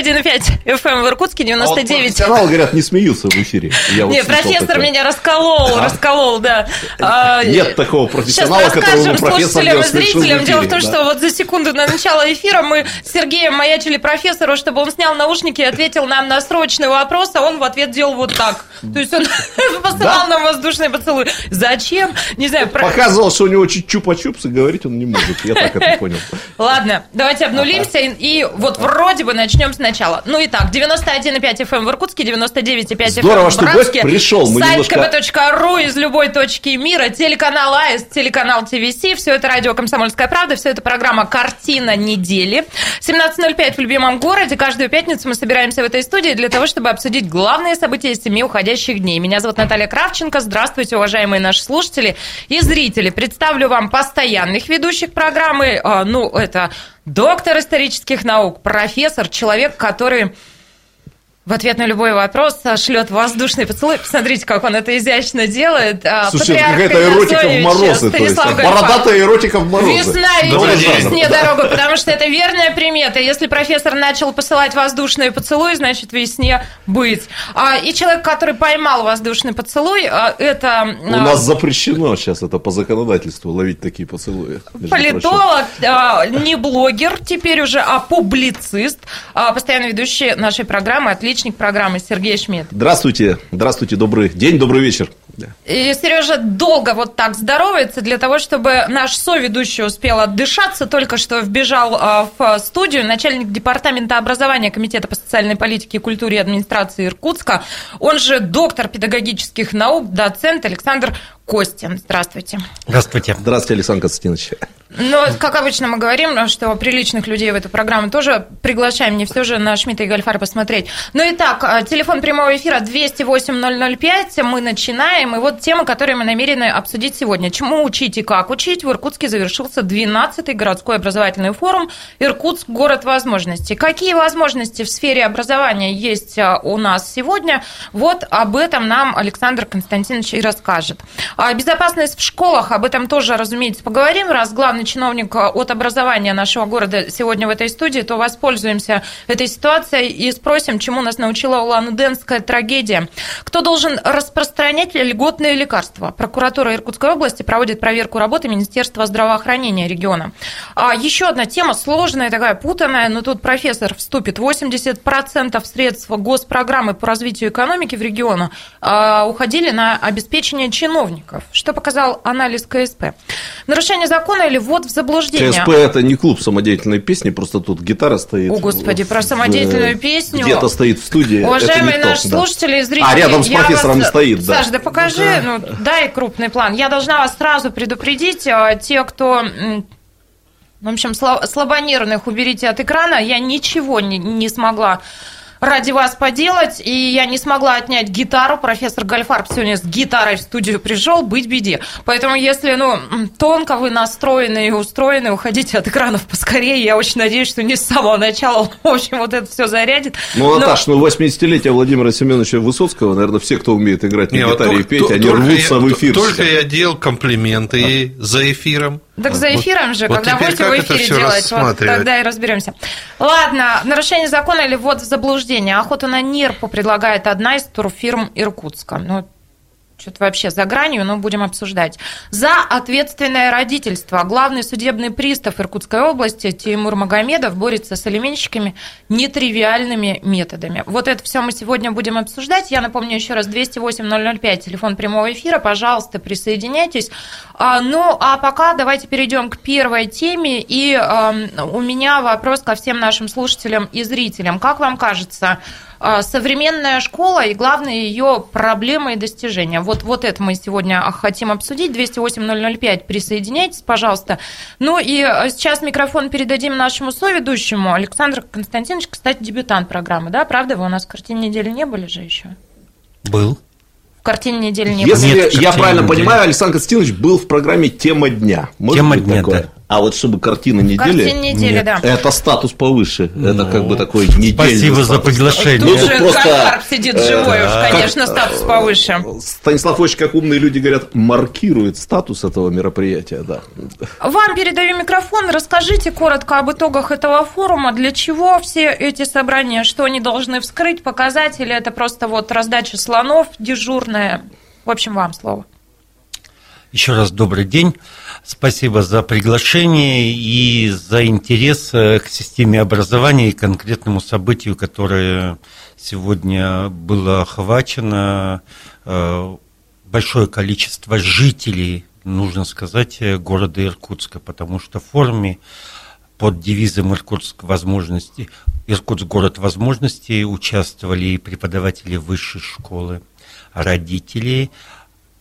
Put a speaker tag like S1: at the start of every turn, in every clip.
S1: 91,5 FM в Иркутске, 99. А вот
S2: говорят, не смеются в эфире.
S1: Я вот профессор такое. меня расколол, а? расколол, да.
S2: А, Нет такого профессионала, которого профессор
S1: слушателям и зрителям. Дело в том, да. что вот за секунду на начало эфира мы с Сергеем маячили профессору, чтобы он снял наушники и ответил нам на срочный вопрос, а он в ответ делал вот так. То есть он посылал нам воздушный поцелуй. Зачем? Не знаю.
S2: Показывал, что у него чуть чупа-чупс, и говорить он не может. Я так это понял.
S1: Ладно, давайте обнулимся. И вот вроде бы начнем сначала. Ну и так, 91,5 FM в Иркутске, 99,5 FM
S2: Здорово, что гость пришел.
S1: Мы сайт немножко... kp.ru из любой точки мира, телеканал АИС, телеканал ТВС, все это радио «Комсомольская правда», все это программа «Картина недели». 17.05 в любимом городе. Каждую пятницу мы собираемся в этой студии для того, чтобы обсудить главные события семи уходящих дней. Меня зовут Наталья Кравченко. Здравствуйте, уважаемые наши слушатели и зрители. Представлю вам постоянных ведущих программы. А, ну, это доктор исторических наук, профессор, человек, который в ответ на любой вопрос шлет воздушный поцелуй. Посмотрите, как он это изящно делает.
S2: А, Слушай, какая-то эротика в морозы. То есть, бородатая эротика в морозы.
S1: Весна ведет весне дорогу, потому что это верная примета. Если профессор начал посылать воздушные поцелуи, значит, весне быть. А, и человек, который поймал воздушный поцелуй, а, это...
S2: У нас запрещено сейчас это по законодательству ловить такие поцелуи.
S1: Политолог, не блогер теперь уже, а публицист, постоянно ведущий нашей программы «Отлично отличник программы Сергей Шмидт.
S2: Здравствуйте, здравствуйте, добрый день, добрый вечер.
S1: И Сережа долго вот так здоровается для того, чтобы наш соведущий успел отдышаться. Только что вбежал а, в студию начальник департамента образования Комитета по социальной политике, культуре и администрации Иркутска, он же доктор педагогических наук, доцент Александр Костин. Здравствуйте.
S3: Здравствуйте.
S2: Здравствуйте, Александр Константинович.
S1: Ну, как обычно мы говорим, что приличных людей в эту программу тоже приглашаем, не все же на Шмидта и Гольфар посмотреть. Ну и так, а, телефон прямого эфира 208-005, мы начинаем. И вот тема, которую мы намерены обсудить сегодня. Чему учить и как учить? В Иркутске завершился 12-й городской образовательный форум «Иркутск. Город возможностей». Какие возможности в сфере образования есть а, у нас сегодня? Вот об этом нам Александр Константинович и расскажет. Безопасность в школах, об этом тоже, разумеется, поговорим. Раз главный чиновник от образования нашего города сегодня в этой студии, то воспользуемся этой ситуацией и спросим, чему нас научила Улан-Удэнская трагедия. Кто должен распространять льготные лекарства? Прокуратура Иркутской области проводит проверку работы Министерства здравоохранения региона. А еще одна тема сложная, такая путанная, но тут профессор вступит. 80% средств госпрограммы по развитию экономики в регионе а, уходили на обеспечение чиновников, что показал анализ КСП. Нарушение закона или ввод в заблуждение.
S2: КСП – это не клуб самодеятельной песни, просто тут гитара стоит.
S1: О, Господи, про самодеятельную песню.
S2: Где-то стоит в студии.
S1: Уважаемые наши то, слушатели и зрители.
S2: А рядом с профессором
S1: вас...
S2: стоит, да.
S1: Саш, да покажи, да. ну дай крупный план. Я должна вас сразу предупредить, а, те, кто в общем, слабонервных уберите от экрана. Я ничего не, не смогла ради вас поделать, и я не смогла отнять гитару. Профессор Гальфарб сегодня с гитарой в студию пришел, быть беде. Поэтому, если, ну, тонко вы настроены и устроены, уходите от экранов поскорее. Я очень надеюсь, что не с самого начала, в общем, вот это все зарядит.
S2: Ну, Наташ, Но... ну, 80-летие Владимира Семеновича Высоцкого, наверное, все, кто умеет играть на не, гитаре вот и петь, они рвутся я, в эфир.
S3: Только я делал комплименты а. за эфиром.
S1: Так за эфиром же, вот когда будете в эфире делать, вот тогда и разберемся. Ладно, нарушение закона или ввод в заблуждение. Охота на нерпу предлагает одна из турфирм Иркутска. Ну, что-то вообще за гранью, но будем обсуждать. За ответственное родительство. Главный судебный пристав Иркутской области Тимур Магомедов борется с алименщиками нетривиальными методами. Вот это все мы сегодня будем обсуждать. Я напомню еще раз, 208-005, телефон прямого эфира. Пожалуйста, присоединяйтесь. А, ну, а пока давайте перейдем к первой теме. И у меня вопрос ко всем нашим слушателям и зрителям. Как вам кажется, современная школа и, главное, ее проблемы и достижения. Вот, вот это мы сегодня хотим обсудить. 208-005, присоединяйтесь, пожалуйста. Ну и а, сейчас микрофон передадим нашему соведущему. Александр Константинович, кстати, дебютант программы, да? Правда, вы у нас в картине недели не были же еще?
S3: Был.
S1: В картине недели не
S2: Если было. Если я правильно недели. понимаю, Александр Константинович был в программе «Тема дня».
S3: Может Тема дня, такое? да.
S2: А вот чтобы картина недели...
S1: Картина недели,
S2: Нет.
S1: да.
S2: Это статус повыше.
S3: Ну,
S2: это как бы такой недельный
S3: Спасибо за
S2: статус.
S3: приглашение.
S1: Тут
S2: Ну, тут
S1: же
S2: просто,
S1: Гальфарб сидит
S2: э,
S1: живой уж,
S2: как-
S1: конечно, статус повыше.
S2: Станислав очень, как умные люди говорят, маркирует статус этого мероприятия, да.
S1: Вам передаю микрофон. Расскажите коротко об итогах этого форума. Для чего все эти собрания? Что они должны вскрыть, показать? Или это просто вот раздача слонов дежурная? В общем, вам слово.
S3: Еще раз добрый день. Спасибо за приглашение и за интерес э, к системе образования и конкретному событию, которое сегодня было охвачено. Э, Большое количество жителей, нужно сказать, э, города Иркутска, потому что в форуме под девизом Иркутск возможности, Иркутск город возможностей участвовали и преподаватели высшей школы, родители,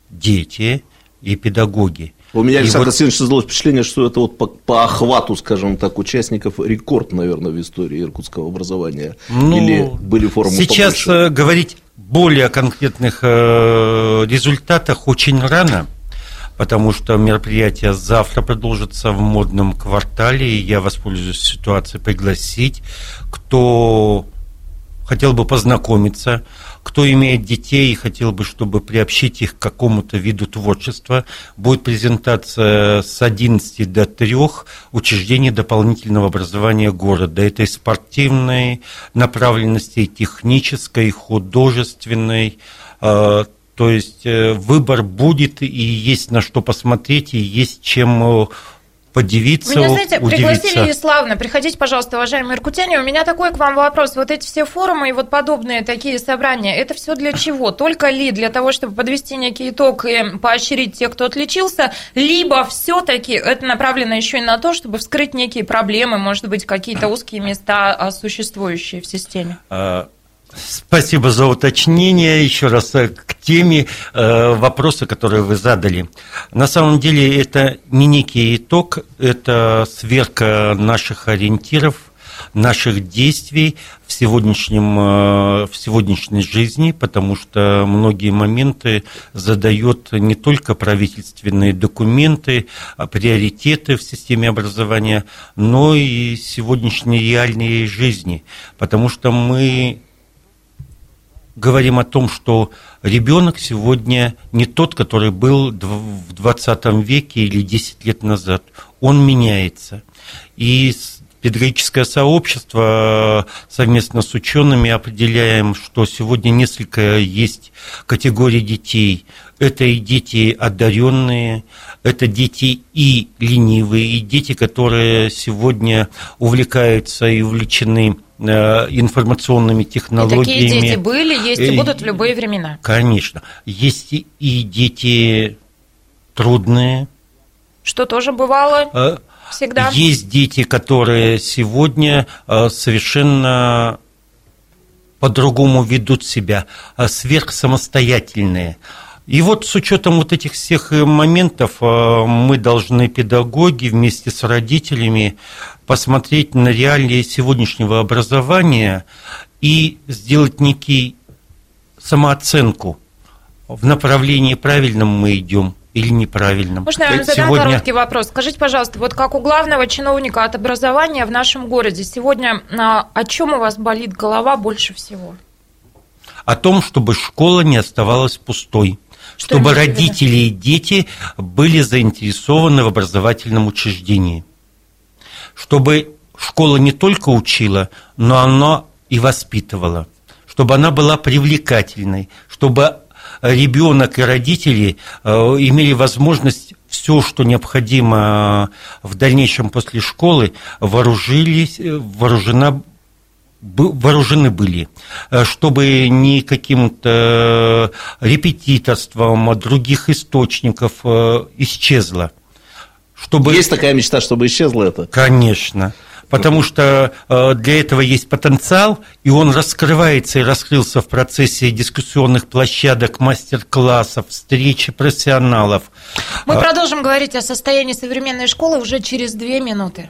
S3: дети и педагоги.
S2: У меня, Александр
S3: вот-
S2: Васильевич, создалось впечатление, что это вот по, по охвату, скажем так, участников рекорд, наверное, в истории иркутского образования.
S3: Ну,
S2: Или были форумы
S3: Сейчас
S2: побольше?
S3: э, говорить более конкретных э, результатах очень рано, потому что мероприятие завтра продолжится в модном квартале, и я воспользуюсь ситуацией пригласить, кто хотел бы познакомиться, кто имеет детей и хотел бы, чтобы приобщить их к какому-то виду творчества, будет презентация с 11 до 3 учреждений дополнительного образования города. Это и спортивной направленности, и технической, и художественной. э, То есть э, выбор будет, и есть на что посмотреть, и есть чем э, подивиться,
S1: Меня, знаете,
S3: удивиться.
S1: пригласили славно. Приходите, пожалуйста, уважаемые иркутяне. У меня такой к вам вопрос. Вот эти все форумы и вот подобные такие собрания, это все для чего? Только ли для того, чтобы подвести некий итог и поощрить тех, кто отличился, либо все-таки это направлено еще и на то, чтобы вскрыть некие проблемы, может быть, какие-то узкие места, а, существующие в системе?
S3: Спасибо за уточнение. Еще раз э, к теме э, вопроса, который вы задали. На самом деле это не некий итог, это сверка наших ориентиров, наших действий в, сегодняшнем, э, в сегодняшней жизни, потому что многие моменты задает не только правительственные документы, а приоритеты в системе образования, но и сегодняшней реальной жизни, потому что мы говорим о том, что ребенок сегодня не тот, который был в 20 веке или 10 лет назад. Он меняется. И педагогическое сообщество совместно с учеными определяем, что сегодня несколько есть категорий детей. Это и дети одаренные, это дети и ленивые, и дети, которые сегодня увлекаются и увлечены э, информационными
S1: И
S3: технологиями.
S1: такие дети были, есть и
S3: Э,
S1: будут в любые времена.
S3: Конечно. Есть и- и дети трудные.
S1: Что тоже бывало
S3: э,
S1: всегда.
S3: Есть дети, которые сегодня совершенно по-другому ведут себя, сверхсамостоятельные. И вот с учетом вот этих всех э, моментов э, мы должны, педагоги, вместе с родителями посмотреть на реалии сегодняшнего образования и сделать некий самооценку в направлении правильном мы идем или неправильном.
S1: Можно я вам
S3: Ведь
S1: задам
S3: сегодня-
S1: короткий вопрос? Скажите, пожалуйста, вот как у главного чиновника от образования в нашем городе, сегодня а, о чем у вас болит голова больше всего?
S3: о том, чтобы школа не оставалась пустой, чтобы родители и дети были заинтересованы в образовательном учреждении, чтобы школа не только учила, но она и воспитывала, чтобы она была привлекательной, чтобы ребенок и родители э, имели возможность все, что необходимо э, в дальнейшем после школы, вооружились, э, вооружена вооружены были, э, чтобы не каким-то репетиторством от других источников э, исчезло. Чтобы...
S2: Есть такая мечта, чтобы исчезло это?
S3: Конечно. Потому что э, для этого есть потенциал, и он раскрывается и раскрылся в процессе дискуссионных площадок, мастер-классов, встречи профессионалов.
S1: Мы
S3: А-
S1: продолжим говорить о состоянии современной школы уже через две минуты.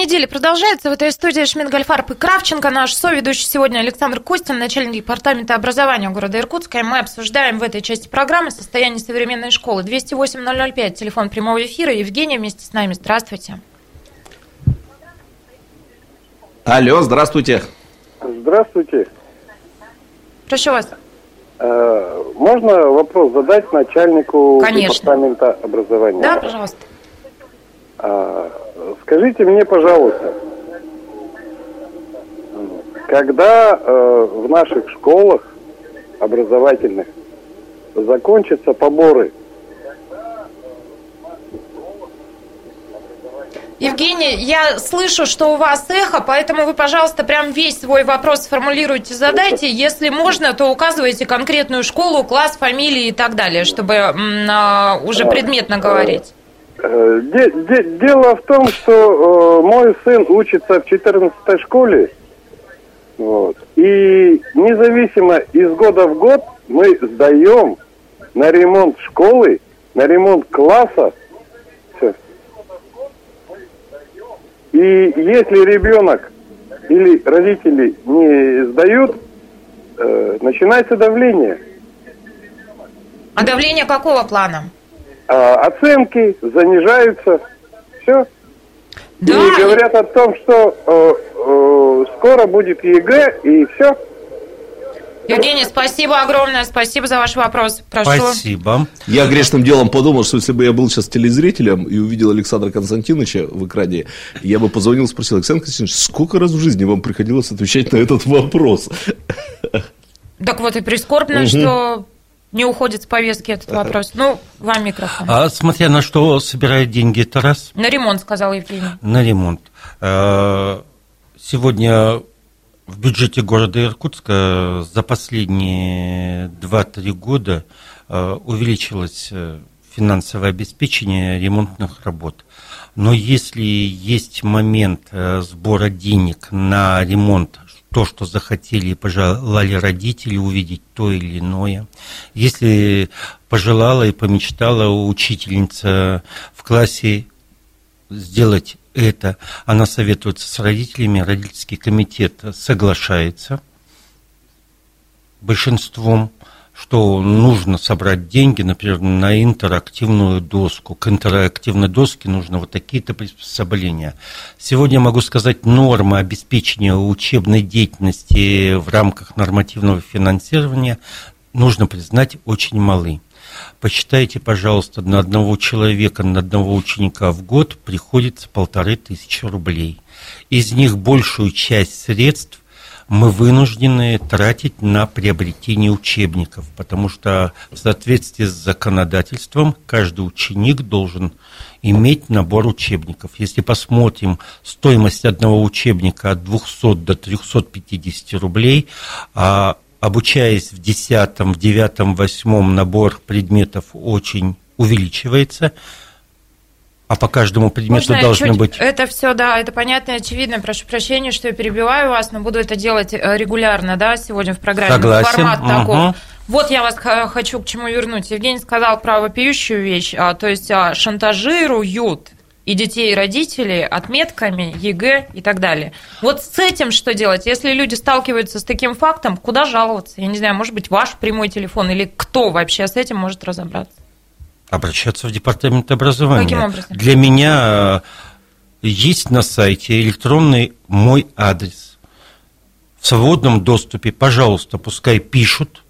S1: Недели продолжается. В этой студии Шмидт Гольфарб и Кравченко. Наш соведущий сегодня Александр Костин, начальник департамента образования города Иркутска. И мы обсуждаем в этой части программы состояние современной школы. 208-005, телефон прямого эфира. Евгений вместе с нами. Здравствуйте.
S2: Алло, здравствуйте.
S4: Здравствуйте.
S1: Прошу вас.
S4: Э, Можно вопрос задать начальнику
S1: Конечно.
S4: департамента образования?
S1: Да, пожалуйста.
S4: Скажите мне, пожалуйста, когда э, в наших школах образовательных закончатся поборы?
S1: Евгений, я слышу, что у вас эхо, поэтому вы, пожалуйста, прям весь свой вопрос сформулируйте, задайте. Если можно, то указывайте конкретную школу, класс, фамилии и так далее, чтобы а, уже предметно говорить.
S4: Э, де- де- Дело в том, что э, мой сын учится в 14 школе, вот, и независимо из года в год мы сдаем на ремонт школы, на ремонт класса. Всё. И если ребенок или родители не сдают, э, начинается давление.
S1: А давление какого плана?
S4: А оценки занижаются. Все.
S1: Да,
S4: И говорят о том, что э, э, скоро будет ЕГЭ, и все.
S1: Евгений, спасибо огромное, спасибо за ваш вопрос. Прошу.
S3: Спасибо.
S2: Я грешным делом подумал, что если бы я был сейчас телезрителем и увидел Александра Константиновича в экране, я бы позвонил и спросил, Александр Константинович, сколько раз в жизни вам приходилось отвечать на этот вопрос?
S1: Так вот и прискорбно, что не уходит с повестки этот вопрос. Ну, вам микрофон.
S3: А смотря на что собирает деньги Тарас,
S1: На ремонт, сказал Евгений.
S3: на ремонт. Э, Сегодня в бюджете города Иркутска за последние 2-3 года э, увеличилось э, финансовое обеспечение ремонтных работ. Но если есть момент сбора денег на ремонт, то, что захотели и пожелали родители увидеть то или иное, если пожелала и помечтала учительница в классе сделать это, она советуется с родителями, родительский комитет соглашается большинством, что нужно собрать деньги, например, на интерактивную доску. К интерактивной доске нужно вот такие-то приспособления. Сегодня могу сказать, нормы обеспечения учебной деятельности в рамках нормативного финансирования, нужно признать, очень малы. Посчитайте, пожалуйста, на одного человека, на одного ученика в год приходится полторы тысячи рублей. Из них большую часть средств мы вынуждены тратить на приобретение учебников, потому что в соответствии с законодательством каждый ученик должен иметь набор учебников. Если посмотрим стоимость одного учебника от 200 до 350 рублей, а обучаясь в 10, в 9, 8 набор предметов очень увеличивается, а по каждому предмету
S1: Можно я
S3: должны
S1: чуть-
S3: быть...
S1: Это все, да, это понятно и очевидно. Прошу прощения, что я перебиваю вас, но буду это делать э, регулярно, да, сегодня в программе.
S3: Согласен,
S1: Формат такой.
S3: мгм.
S1: Вот я вас хочу к чему вернуть. Евгений сказал про вопиющую вещь, а, то есть а, шантажируют и детей, и родителей отметками, ЕГЭ и так далее. Вот с этим что делать? Если люди сталкиваются с таким фактом, куда жаловаться? Я не знаю, может быть, ваш прямой телефон или кто вообще с этим может разобраться?
S3: Обращаться в департамент образования.
S1: Каким образом?
S3: Для меня э, есть на сайте электронный мой адрес. В свободном доступе, пожалуйста, пускай пишут,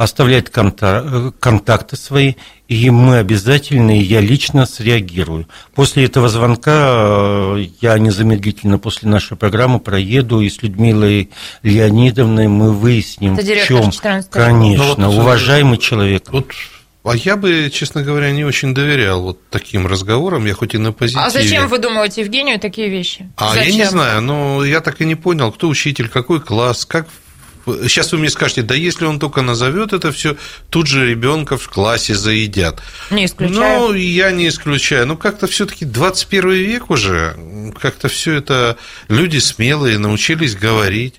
S3: оставляют э, контакты свои, и мы обязательно, и я лично среагирую. После этого звонка э, я незамедлительно после нашей программы проеду и с Людмилой Леонидовной мы выясним,
S1: Это
S3: в чем,
S1: 14
S3: конечно,
S5: Ну, вот,
S3: уважаемый человек.
S5: Вот, а я бы, честно говоря, не очень доверял вот таким разговорам, я хоть и на позитиве.
S1: А зачем вы думаете Евгению такие вещи?
S5: А
S1: зачем?
S5: я не знаю, но я так и не понял, кто учитель, какой класс, как... Сейчас вы мне скажете, да если он только назовет это все, тут же ребенка в классе заедят.
S1: Не исключаю.
S5: Ну, я не исключаю. Ну, как-то все-таки 21 век уже, как-то все это люди смелые научились говорить.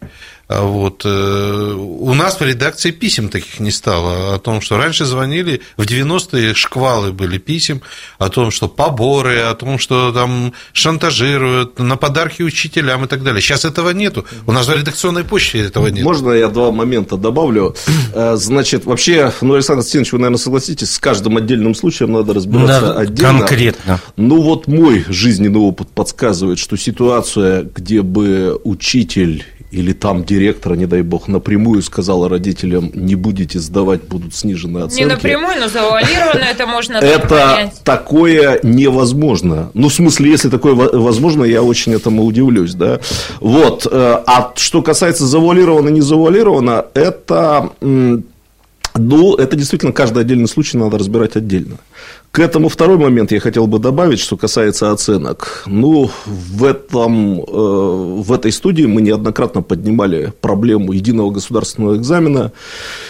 S5: А Вот. э, У нас в редакции писем таких не стало. О том, что раньше звонили, в 90-е шквалы были писем о том, что поборы, о том, что там шантажируют, на подарки учителям и так далее. Сейчас этого нету. У нас в редакционной почте этого нет.
S2: Можно я два момента добавлю? Э, Значит, вообще, ну, Александр Стенович, вы, наверное, согласитесь, с каждым отдельным случаем надо разбираться
S3: Да,
S2: отдельно.
S3: конкретно.
S2: Ну, вот мой жизненный опыт подсказывает, что ситуация, где бы учитель или там директор, не дай бог, напрямую сказал родителям, не будете сдавать, будут снижены оценки.
S1: Не напрямую, но завуалированно это можно
S2: Это такое невозможно. Ну, в смысле, если такое во- возможно, я очень этому удивлюсь, да. Вот. э, А что касается завуалировано, не завуалировано, это, ну, это действительно каждый отдельный случай надо разбирать отдельно. К этому второй момент я хотел бы добавить, что касается оценок. Ну, в, этом, э, в этой студии мы неоднократно поднимали проблему единого государственного экзамена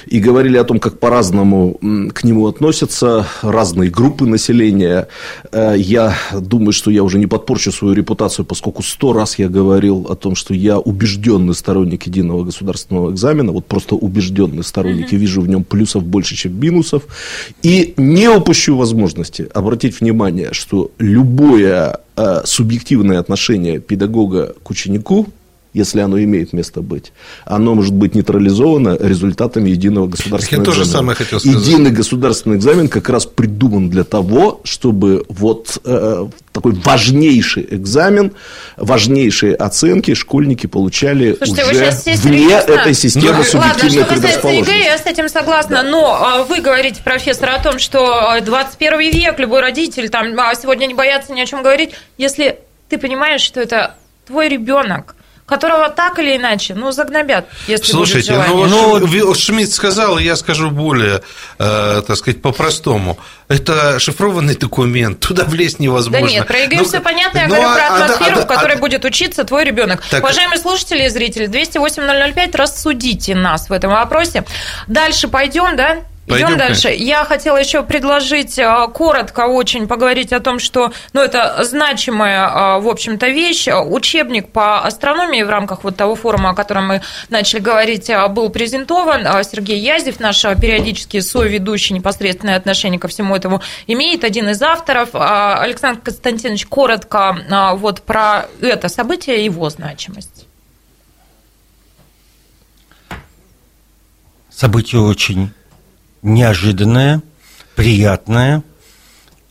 S2: и говорили о том, как по-разному к нему относятся разные группы населения. Э, Я думаю, что я уже не подпорчу свою репутацию, поскольку сто раз я говорил о том, что я убежденный сторонник единого государственного экзамена, вот просто убежденный сторонник, и вижу в нем плюсов больше, чем минусов, и не упущу возможности обратить внимание, что любое э, субъективное отношение педагога к ученику, если оно имеет место быть, оно может быть нейтрализовано результатами единого государственного
S5: Я тоже
S2: экзамена.
S5: самое хотел сказать.
S2: Единый государственный экзамен как раз придуман для того, чтобы вот э, такой важнейший экзамен, важнейшие оценки школьники получали
S1: Слушайте,
S2: уже вне этой системы
S1: Ну,
S2: субъективной
S1: Ладно, что касается ЕГЭ,
S2: предрасположенности.
S1: я с этим согласна, но а, вы говорите, профессор, о том, что э, 21 век, любой родитель там а, сегодня не боятся ни о чем говорить, если ты понимаешь, что это твой ребенок, которого так или иначе, ну, загнобят, если
S5: Слушайте,
S1: будет
S5: ну
S1: желание.
S5: вот Ви- Шмидт сказал, и я скажу более, э, так сказать, по-простому. Это шифрованный документ, туда влезть невозможно.
S1: Да нет, про ЕГЭ
S5: Ну,
S1: все понятно, я
S5: ну,
S1: говорю
S5: а-
S1: про
S5: а- а-
S1: атмосферу,
S5: а-
S1: в которой
S5: а-
S1: будет учиться твой ребенок.
S5: Так-
S1: Уважаемые слушатели и зрители, 208-005, рассудите нас в этом вопросе. Дальше пойдем, да? Идем
S5: Пойдем,
S1: дальше. Я хотела еще предложить а, коротко очень поговорить о том, что ну, это значимая, а, в общем-то, вещь. Учебник по астрономии в рамках вот того форума, о котором мы начали говорить, а, был презентован. Сергей Язев, наш а, периодически соведущий, непосредственное отношение ко всему этому имеет, один из авторов. Александр Константинович, коротко вот про это событие и его значимость.
S3: Событие очень неожиданное, приятное,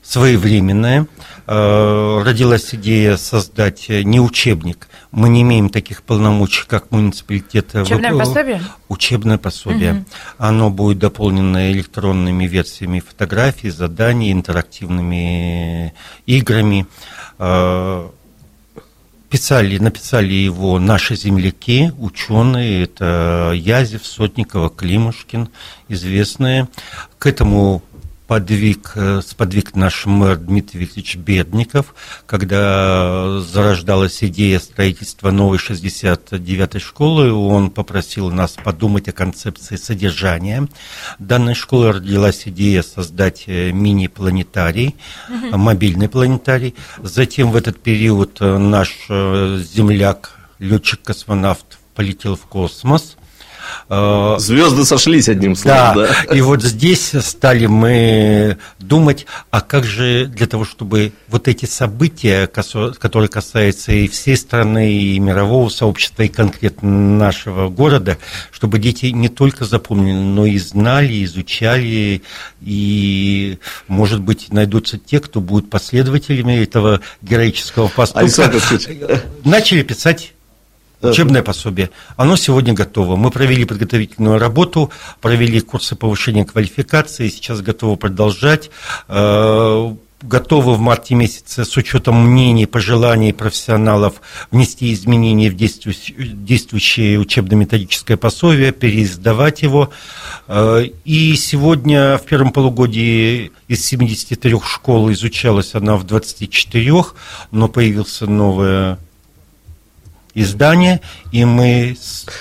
S3: своевременное. Э, Родилась идея создать не учебник. Мы не имеем таких полномочий, как муниципалитет.
S1: Учебное
S3: Вып-
S1: пособие?
S3: Учебное пособие. Оно будет дополнено электронными версиями фотографий, заданий, интерактивными играми. Писали, написали его наши земляки, ученые, это Язев, Сотникова, Климушкин, известные. К этому подвиг, э, сподвиг наш мэр Дмитрий Викторович Бердников, когда зарождалась идея строительства новой 69-й школы, он попросил нас подумать о концепции содержания. Данной школы родилась идея создать э, мини-планетарий, э, мобильный планетарий. Затем в этот период э, наш земляк, летчик-космонавт полетел в космос. Э,
S2: Звезды сошлись одним словом,
S3: да,
S2: да.
S3: и вот здесь стали мы думать, а как же для того, чтобы вот эти события, которые касаются и всей страны, и мирового сообщества, и конкретно нашего города, чтобы дети не только запомнили, но и знали, изучали, и, может быть, найдутся те, кто будут последователями этого героического поступка.
S2: Александр
S3: Начали писать Учебное пособие. Оно сегодня готово. Мы провели подготовительную работу, провели курсы повышения квалификации, сейчас готовы продолжать. Э, Готовы в марте месяце с учетом мнений, пожеланий профессионалов внести изменения в действующее учебно-методическое пособие, переиздавать его. Э, И сегодня в первом полугодии из 73 школ изучалась она в 24, но появился новое издание, и мы...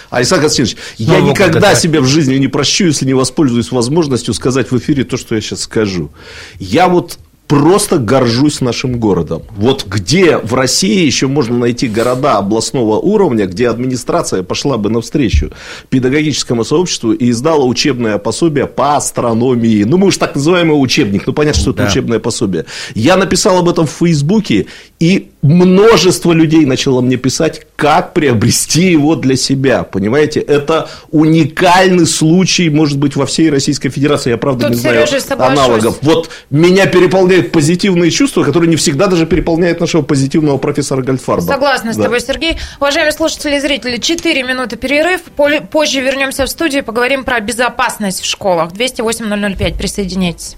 S2: Александр Константинович, я никогда
S3: благодарю.
S2: себе в жизни не прощу, если не воспользуюсь возможностью сказать в эфире то, что я сейчас скажу. Я вот просто горжусь нашим городом. Вот где в России еще можно найти города областного уровня, где администрация пошла бы навстречу педагогическому сообществу и издала учебное пособие по астрономии. Ну, мы уж так называемый учебник, ну, понятно, что это
S3: Да.
S2: учебное пособие. Я написал об этом в Фейсбуке, и множество людей начало мне писать, как приобрести его для себя. Понимаете, это уникальный случай, может быть, во всей Российской Федерации. Я, правда,
S1: Тут,
S2: не знаю аналогов. Вот меня переполняют позитивные чувства, которые не всегда даже переполняют нашего позитивного профессора Гольдфарба.
S1: Согласна с
S2: Да.
S1: тобой, Сергей. Уважаемые слушатели и зрители, 4 минуты перерыв. Позже вернемся в студию и поговорим про безопасность в школах. 208-005, присоединяйтесь.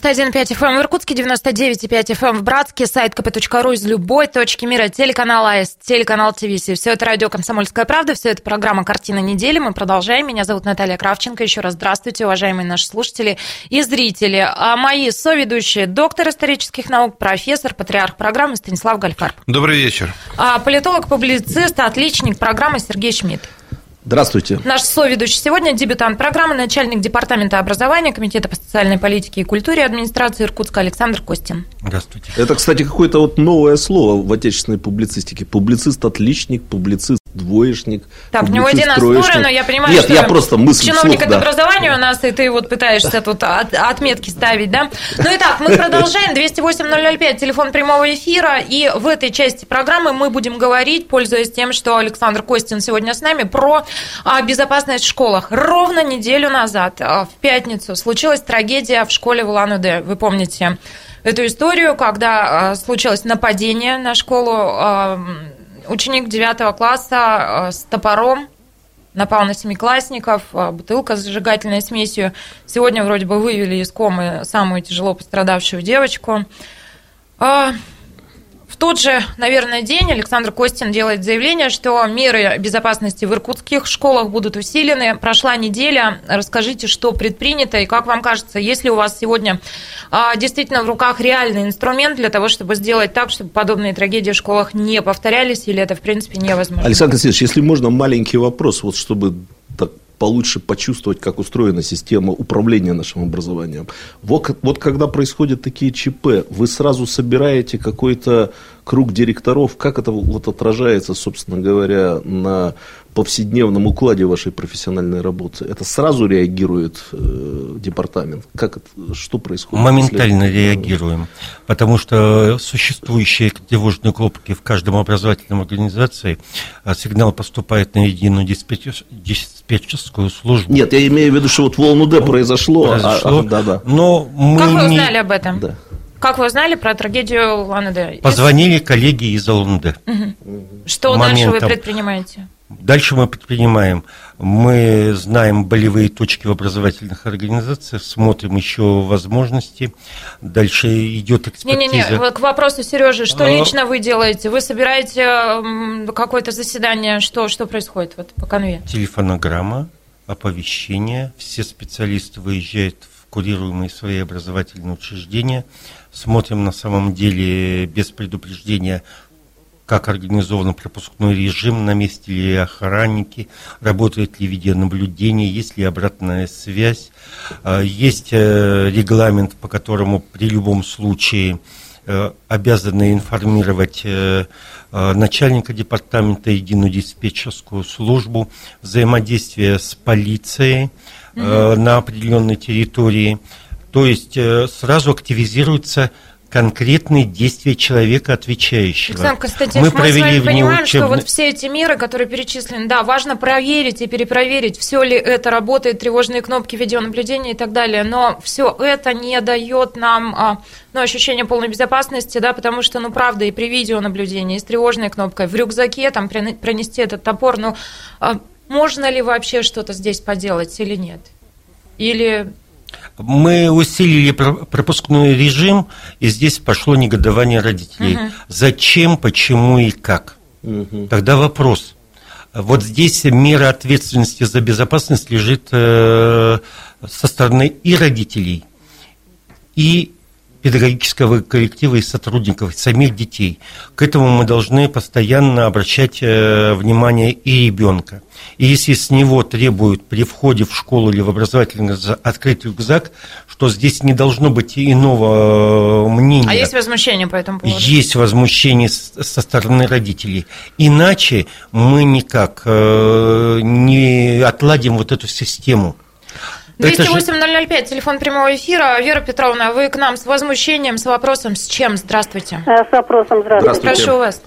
S1: 91,5 FM в Иркутске, 99,5 FM в Братске, сайт kp.ru из любой точки мира, телеканал АС, телеканал ТВС. Все это радио «Комсомольская правда», все это программа «Картина недели». Мы продолжаем. Меня зовут Наталья Кравченко. Еще раз здравствуйте, уважаемые наши слушатели и зрители. А мои соведущие, доктор исторических наук, профессор, патриарх программы Станислав Гальфарб.
S5: Добрый вечер.
S1: А политолог, публицист, отличник программы Сергей Шмидт.
S2: Здравствуйте.
S1: Наш соведущий сегодня дебютант программы, начальник департамента образования Комитета по социальной политике и культуре администрации Иркутска Александр Костин.
S3: Здравствуйте.
S2: Это, кстати, какое-то вот новое слово в отечественной публицистике. Публицист-отличник, публицист-двоечник.
S1: Так, у него единая
S2: публицист-троечник.
S1: сторону, я понимаю,
S2: Нет,
S1: что
S2: я просто мысль
S1: чиновник
S2: вслух, да.
S1: образования у нас, и ты вот пытаешься тут от- отметки ставить, да? Ну и так, мы продолжаем. 208-005, телефон прямого эфира. И в этой части программы мы будем говорить, пользуясь тем, что Александр Костин сегодня с нами, про а, безопасность в школах. Ровно неделю назад, а, в пятницу, случилась трагедия в школе в Улан-Удэ. Вы помните эту историю, когда а, случилось нападение на школу. А, Ученик 9 класса а, с топором напал на семиклассников, а, бутылка с зажигательной смесью. Сегодня вроде бы вывели из комы самую тяжело пострадавшую девочку. В тот же, наверное, день Александр Костин делает заявление, что меры безопасности в иркутских школах будут усилены. Прошла неделя. Расскажите, что предпринято и как вам кажется, если у вас сегодня а, действительно в руках реальный инструмент для того, чтобы сделать так, чтобы подобные трагедии в школах не повторялись, или это, в принципе, невозможно?
S2: Александр Константинович, если можно, маленький вопрос, вот чтобы так получше почувствовать, как устроена система управления нашим образованием. Вот, вот когда происходят такие ЧП, вы сразу собираете какой-то круг директоров, как это вот отражается, собственно говоря, на повседневном укладе вашей профессиональной работы? Это сразу реагирует э, департамент? Как это, что происходит?
S3: Моментально
S2: Если-
S3: реагируем, потому что существующие тревожные кнопки в каждом образовательном организации, а сигнал поступает на единую диспетчер- диспетчерскую службу.
S2: Нет, я имею в виду, что вот в Улан-Удэ произошло. а-
S3: Произошло,
S2: а, да, да.
S3: но мы
S1: Как вы
S3: не-
S1: узнали об этом?
S2: Да.
S1: Как вы узнали про трагедию Ланы
S3: Позвонили коллеги из Алунды.
S1: Что дальше вы
S3: моментом.
S1: предпринимаете?
S3: Дальше мы предпринимаем. Мы знаем болевые точки в образовательных организациях, смотрим еще возможности. Дальше идет экспертиза.
S1: Не-не-не, к вопросу Сережи, что
S3: А.
S1: лично вы делаете? Вы собираете какое-то заседание? Что, что происходит вот по конве?
S3: Телефонограмма, оповещение. Все специалисты выезжают в курируемые свои образовательные учреждения. Смотрим на самом деле без предупреждения, как организован пропускной режим, на месте ли охранники, работает ли видеонаблюдение, есть ли обратная связь. А, Есть э, регламент, по которому при любом случае э, обязаны информировать э, начальника департамента единую диспетчерскую службу, взаимодействие с полицией э, на определенной территории. То есть э, сразу активизируются конкретные действия человека, отвечающего.
S1: Александр Константинович, мы, с
S3: провели
S1: вами понимаем, что
S3: внеучебный-
S1: вот все эти меры, которые перечислены, да, важно проверить и перепроверить, все ли это работает, тревожные кнопки видеонаблюдения и так далее, но все это не дает нам а, ну, ощущение полной безопасности, да, потому что, ну, правда, и при видеонаблюдении, и с тревожной кнопкой, в рюкзаке там пронести этот топор, ну, а можно ли вообще что-то здесь поделать или нет? Или
S3: Мы усилили про- пропускной режим, и здесь пошло негодование родителей. Зачем, почему и как? Тогда вопрос. Вот здесь мера ответственности за безопасность лежит э, со стороны и родителей, и педагогического коллектива и сотрудников, самих детей. К этому мы должны постоянно обращать э, внимание и ребенка. И если с него требуют при входе в школу или в образовательный открыть рюкзак, что здесь не должно быть иного э, мнения.
S1: А есть возмущение по этому поводу?
S3: Есть возмущение со стороны родителей. Иначе мы никак э, не отладим вот эту систему.
S1: 208-005, телефон прямого эфира. Вера Петровна, вы к нам с возмущением, с вопросом, с чем? Здравствуйте.
S6: С вопросом, здравствуйте.
S1: здравствуйте. Прошу вас.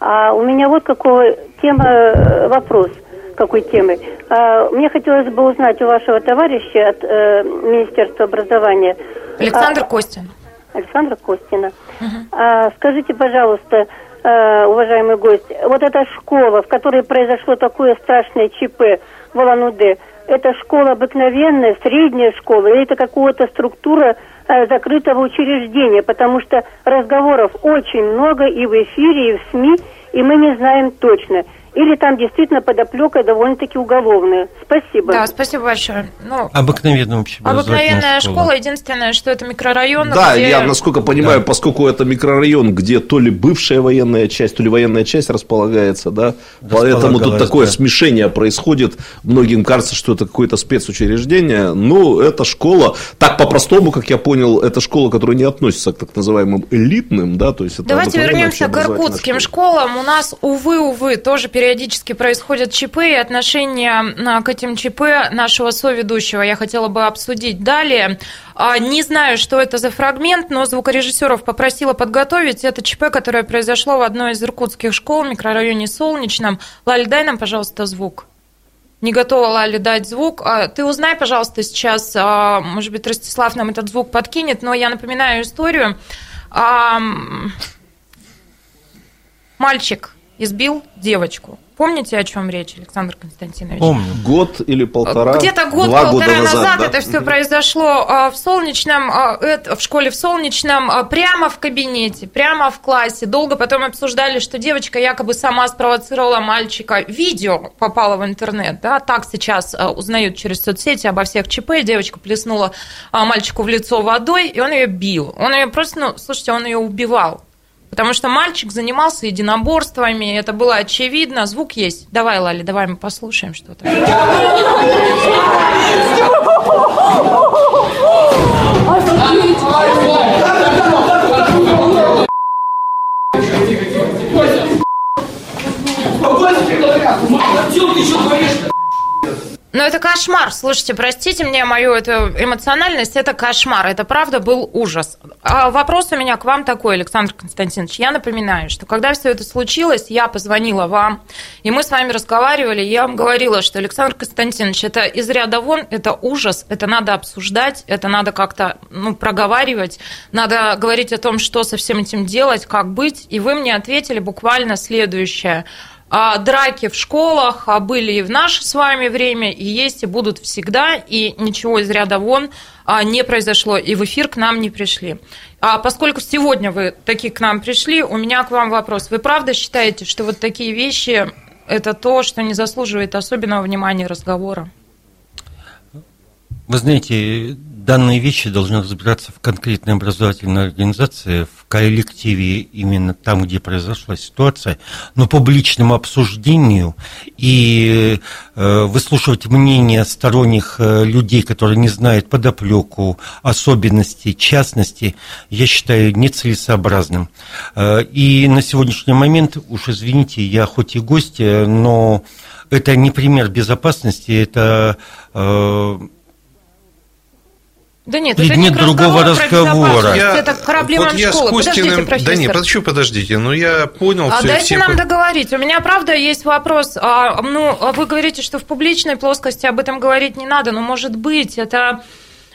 S6: А, у меня вот какой тема, э, вопрос, какой темы. А, мне хотелось бы узнать у вашего товарища от э, Министерства образования.
S1: Александр а, Костин.
S6: Александра Костина. Угу. А, скажите, пожалуйста, э, уважаемый гость, вот эта школа, в которой произошло такое страшное ЧП в Улан-Удэ, это школа обыкновенная, средняя школа, или это какая-то структура э, закрытого учреждения, потому что разговоров очень много и в эфире, и в СМИ, и мы не знаем точно – или там действительно подоплека довольно-таки уголовная. Спасибо.
S1: Да, спасибо большое.
S3: Ну, Обыкновенная вообще.
S1: Обыкновенная школа. школа. Единственное, что это микрорайон.
S2: Да, где... я насколько понимаю, да. поскольку это микрорайон, где то ли бывшая военная часть, то ли военная часть располагается, да, поэтому тут такое да. смешение происходит. Многим кажется, что это какое-то спецучреждение. Ну, это школа, так по-простому, как я понял, это школа, которая не относится к так называемым элитным, да, то есть это
S1: Давайте вернемся к иркутским школам. У нас, увы, увы, тоже периодически происходят ЧП, и отношение а, к этим ЧП нашего соведущего я хотела бы обсудить далее. А, не знаю, что это за фрагмент, но звукорежиссеров попросила подготовить. Это ЧП, которое произошло в одной из иркутских школ в микрорайоне Солнечном. Лаль, дай нам, пожалуйста, звук. Не готова Лали дать звук. А, ты узнай, пожалуйста, сейчас, может быть, Ростислав нам этот звук подкинет, но я напоминаю историю. Мальчик избил девочку. Помните, о чем речь, Александр Константинович?
S2: Помню. Год или полтора?
S1: Где-то год-полтора назад, назад да? это все произошло а, в Солнечном, а, в школе в Солнечном, а, прямо в кабинете, прямо в классе. Долго потом обсуждали, что девочка якобы сама спровоцировала мальчика. Видео попало в интернет, да, так сейчас узнают через соцсети обо всех ЧП. Девочка плеснула мальчику в лицо водой, и он ее бил. Он ее просто, ну, слушайте, он ее убивал. Потому что мальчик занимался единоборствами, это было очевидно. Звук есть. Давай, Лали, давай мы послушаем что-то. Ты что творишь? Но это кошмар. Слушайте, простите мне мою эту эмоциональность, это кошмар. Это правда был ужас. А вопрос у меня к вам такой, Александр Константинович. Я напоминаю, что когда все это случилось, я позвонила вам, и мы с вами разговаривали, я вам говорила, что Александр Константинович, это из ряда вон, это ужас, это надо обсуждать, это надо как-то ну, проговаривать, надо говорить о том, что со всем этим делать, как быть. И вы мне ответили буквально следующее – драки в школах а были и в наше с вами время, и есть, и будут всегда, и ничего из ряда вон а, не произошло, и в эфир к нам не пришли. А поскольку сегодня вы такие к нам пришли, у меня к вам вопрос. Вы правда считаете, что вот такие вещи – это то, что не заслуживает особенного внимания разговора?
S3: Вы знаете, данные вещи должны разбираться в конкретной образовательной организации, в коллективе именно там, где произошла ситуация, но публичному обсуждению и э, выслушивать мнение сторонних э, людей, которые не знают подоплеку, особенностей, частности, я считаю нецелесообразным. Э, и на сегодняшний момент, уж извините, я хоть и гость, но это не пример безопасности, это
S1: да нет, это нет
S3: другого разговора.
S1: Я, это проблема вот я школы. С
S5: Костиным, подождите, Да нет, подожди, подождите, ну я понял
S1: а
S5: все.
S1: Дайте
S5: все...
S1: нам договорить. У меня, правда, есть вопрос. А, ну, вы говорите, что в публичной плоскости об этом говорить не надо, но, может быть, это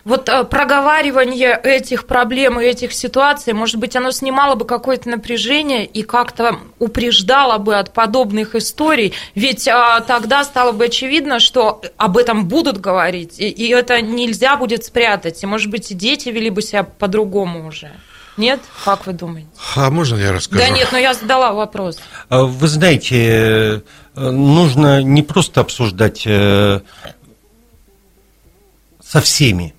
S1: вот э, проговаривание этих проблем и этих ситуаций, может быть, оно снимало бы какое-то напряжение и как-то упреждало бы от подобных историй, ведь а, тогда стало бы очевидно, что об этом будут говорить, и, и это нельзя будет спрятать, и, может быть, и дети вели бы себя по-другому уже. Нет? Как вы думаете?
S5: А можно я расскажу?
S1: Да нет, но я задала вопрос.
S3: А Вы знаете, э, нужно не просто обсуждать со всеми,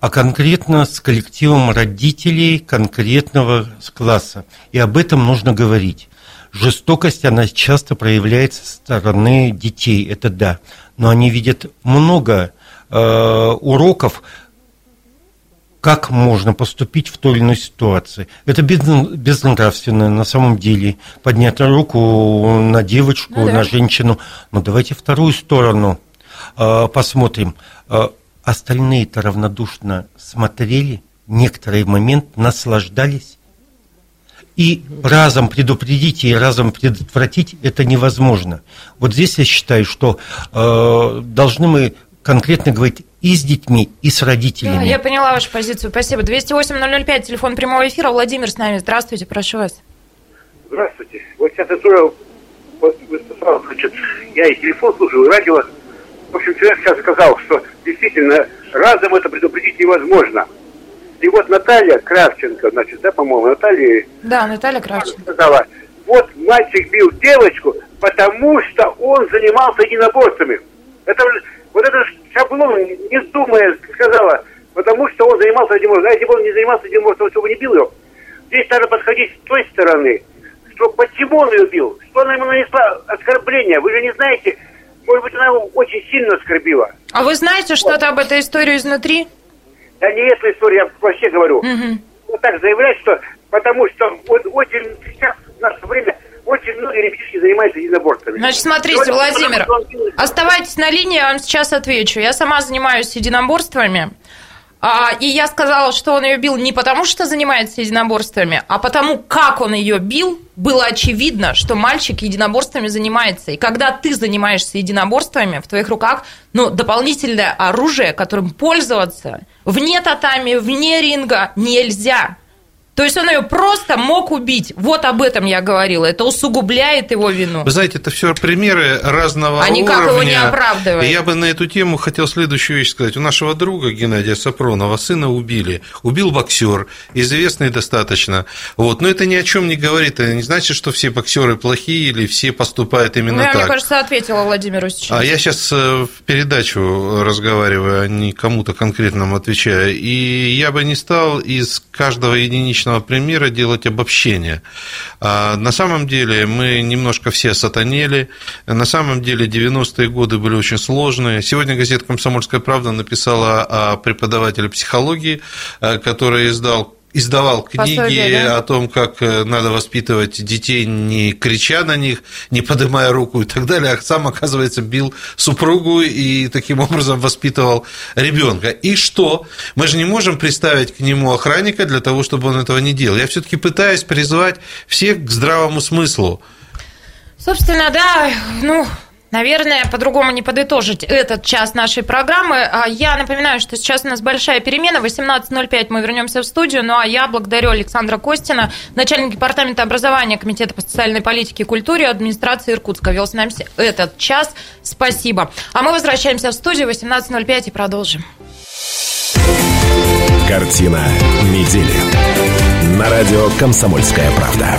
S3: а конкретно с коллективом родителей конкретного класса. И об этом нужно говорить. Жестокость, она часто проявляется со стороны детей, это да. Но они видят много э, уроков, как можно поступить в той или иной ситуации. Это без- безнравственно на самом деле. Поднять руку на девочку,
S1: Ну да.
S3: на женщину. Но давайте вторую сторону э, посмотрим. Остальные-то равнодушно смотрели, некоторый момент наслаждались. И разом предупредить и разом предотвратить это невозможно. Вот здесь я считаю, что э, должны мы конкретно говорить и с детьми, и с родителями.
S1: Да, я поняла вашу позицию. Спасибо. 208-005, телефон прямого эфира. Владимир с нами. Здравствуйте, прошу вас.
S7: Здравствуйте. Вот сейчас я слушал, вот вы сказали, значит, я и телефон слушаю, и радио. В общем, человек сейчас сказал, что действительно разом это предупредить невозможно. И вот Наталья Кравченко, значит, да, по-моему, Наталья
S1: Да, Наталья Кравченко.
S7: сказала, вот мальчик бил девочку, потому что он занимался единоборствами. Это вот это ж шаблон, не думая, сказала, потому что он занимался единоборством. А если бы он не занимался единоборством, то бы не бил ее. Здесь надо подходить с той стороны, что почему он ее бил, что она ему нанесла оскорбление. Вы же не знаете, может быть, она его очень сильно оскорбила.
S1: А вы знаете что-то об этой истории изнутри?
S7: Да не эту историю, я вообще говорю.
S1: Мгм.
S7: Вот так заявлять, что потому что вот очень сейчас в наше время очень многие ребятишки занимаются единоборствами.
S1: Значит, смотрите,
S7: Сегодня
S1: Владимир, оставайтесь на линии, я вам сейчас отвечу. Я сама занимаюсь единоборствами. А, и я сказала, что он ее бил не потому, что занимается единоборствами, а потому, как он ее бил, было очевидно, что мальчик единоборствами занимается. И когда ты занимаешься единоборствами, в твоих руках ну, дополнительное оружие, которым пользоваться вне татами, вне ринга нельзя. То есть он ее просто мог убить. Вот об этом я говорила. Это усугубляет его вину.
S5: Вы знаете, это все примеры разного
S1: А никак
S5: уровня.
S1: его не оправдывает.
S5: И я бы на эту тему хотел следующую вещь сказать. У нашего друга Геннадия Сапронова сына убили. Убил боксер, известный достаточно. Вот. Но это ни о чем не говорит. Это не значит, что все боксеры плохие или все поступают именно
S1: Ну, я,
S5: так.
S1: мне кажется, ответила Владимиру сейчас.
S5: А я сейчас в передачу разговариваю, а не кому-то конкретному отвечаю. И я бы не стал из каждого единичного примера делать обобщение. А на самом деле мы немножко все сатанели. На самом деле 90-е годы были очень сложные. Сегодня газета «Комсомольская правда» написала о преподавателе психологии, э, который издал издавал книги
S1: Пособие, да?
S5: о том, как э, надо воспитывать детей, не крича на них, не поднимая руку и так далее, а сам, оказывается, бил супругу и таким образом воспитывал ребенка. И что? Мы же не можем представить к нему охранника для того, чтобы он этого не делал. Я все-таки пытаюсь призвать всех к здравому смыслу.
S1: Собственно, да, ну, наверное, по-другому не подытожить этот час нашей программы. А Я напоминаю, что сейчас у нас большая перемена. В 18.05 мы вернемся в студию. Ну, а я благодарю Александра Костина, начальник департамента образования Комитета по социальной политике и культуре администрации Иркутска. Вел с нами этот час. Спасибо. А мы возвращаемся в студию в 18.05 и продолжим.
S8: Картина недели. На радио «Комсомольская правда».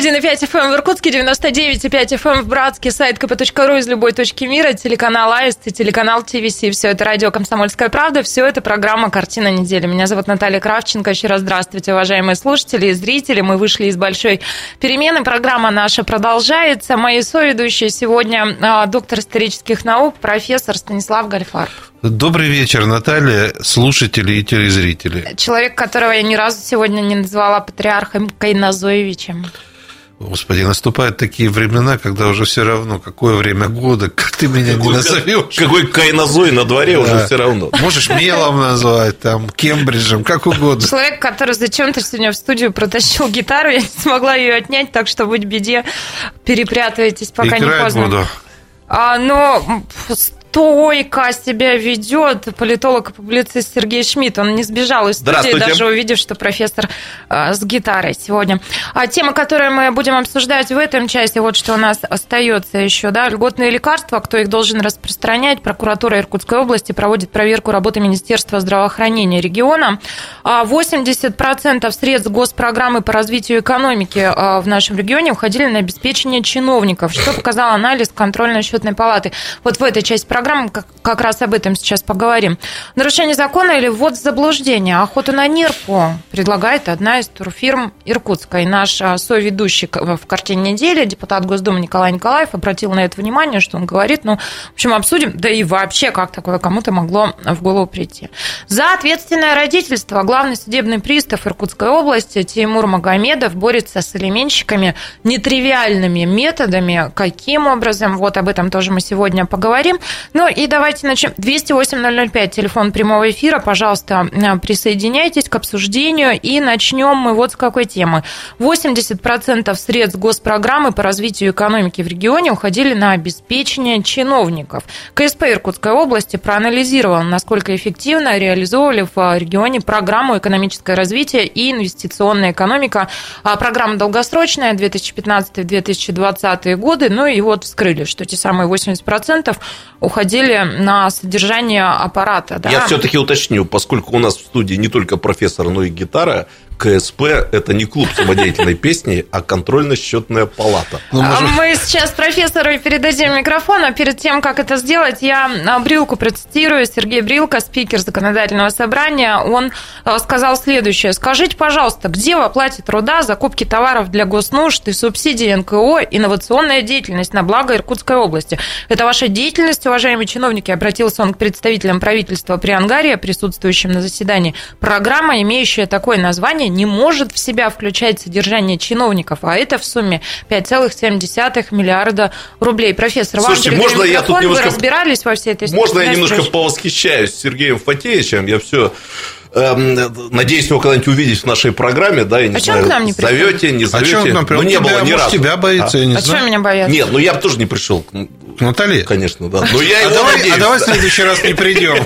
S1: 91,5 FM в Иркутске, 99,5 FM в Братске, сайт kp.ru из любой точки мира, телеканал Аист и телеканал ТВС. Все это радио «Комсомольская правда», все это программа «Картина недели». Меня зовут Наталья Кравченко. Еще раз здравствуйте, уважаемые слушатели и зрители. Мы вышли из большой перемены. Программа наша продолжается. Мои соведущие сегодня а, доктор исторических наук, профессор Станислав Гальфар.
S5: Добрый вечер, Наталья, слушатели и телезрители.
S1: Человек, которого я ни разу сегодня не назвала патриархом Кайназоевичем.
S5: Господи, наступают такие времена, когда уже все равно, какое время года, как ты меня не назовешь.
S2: Какой кайнозой на дворе уже
S5: Да.
S2: все равно.
S5: Можешь мелом назвать, там, Кембриджем, как угодно.
S1: Человек, который зачем-то сегодня в студию протащил гитару, я не смогла ее отнять, так что будь беде, перепрятывайтесь, пока не
S5: Играть
S1: поздно.
S5: буду.
S1: А, но стойко себя ведет политолог и публицист Сергей Шмидт. Он не сбежал из студии, даже увидев, что профессор э, с гитарой сегодня. А тема, которую мы будем обсуждать в этом части, вот что у нас остается еще, да, льготные лекарства, кто их должен распространять. Прокуратура Иркутской области проводит проверку работы Министерства здравоохранения региона. А 80% средств госпрограммы по развитию экономики а, в нашем регионе уходили на обеспечение чиновников, что показал анализ контрольно-счетной палаты. Вот в этой части программы как, как раз об этом сейчас поговорим. Нарушение закона или ввод в заблуждение. Охоту на нирку предлагает одна из турфирм Иркутска. И наш а, соведущий в картине недели, депутат Госдумы Николай Николаев, обратил на это внимание, что он говорит, ну, в общем, обсудим, да и вообще, как такое кому-то могло в голову прийти. За ответственное родительство главный судебный пристав Иркутской области Тимур Магомедов борется с алименщиками нетривиальными методами. Каким образом? Вот об этом тоже мы сегодня поговорим. Ну и давайте начнем. 208-005, телефон прямого эфира. Пожалуйста, э, присоединяйтесь к обсуждению. И начнем мы вот с какой темы. 80% средств госпрограммы по развитию экономики в регионе уходили на обеспечение чиновников. КСП Иркутской области проанализировал, насколько эффективно реализовывали в регионе программу «Экономическое развитие и инвестиционная экономика». А Программа долгосрочная, 2015-2020 годы. Ну и вот вскрыли, что те самые 80% уходили на содержание аппарата. Да?
S2: Я все-таки уточню, поскольку у нас в студии не только профессор, но и гитара, КСП – это не клуб самодеятельной песни, а контрольно-счетная палата.
S5: Ну,
S1: А
S5: может,
S1: Мы сейчас профессору передадим микрофон, а перед тем, как это сделать, я а, Брилку процитирую. Сергей Брилка, спикер законодательного собрания, он а, сказал следующее. Скажите, пожалуйста, где в оплате труда, закупки товаров для госнужд и субсидии НКО инновационная деятельность на благо Иркутской области? Это ваша деятельность, уважаемые чиновники, обратился он к представителям правительства при Ангаре, присутствующим на заседании. Программа, имеющая такое название, не может в себя включать содержание чиновников, а это в сумме 5,7 миллиарда рублей. Профессор, вам
S2: Слушайте,
S1: передаю
S2: можно я тут немножко-
S1: разбирались во всей этой?
S2: Можно я немножко повосхищаюсь Сергеем Фатеевичем? Я все надеюсь его когда-нибудь увидеть в нашей программе, да, я не
S1: А
S2: знаю,
S1: к нам не пришел?
S2: зовете, не
S5: а
S2: зовете.
S5: он к нам
S2: ну, не
S5: тебя,
S2: было ни разу.
S5: тебя боится, я не
S1: А что
S5: знаю.
S1: меня боятся?
S2: Нет, ну я бы тоже не пришел.
S5: Наталья,
S2: Конечно, да. Но я
S5: а
S2: его
S5: давай,
S2: надеюсь,
S5: а давай в следующий раз не придем.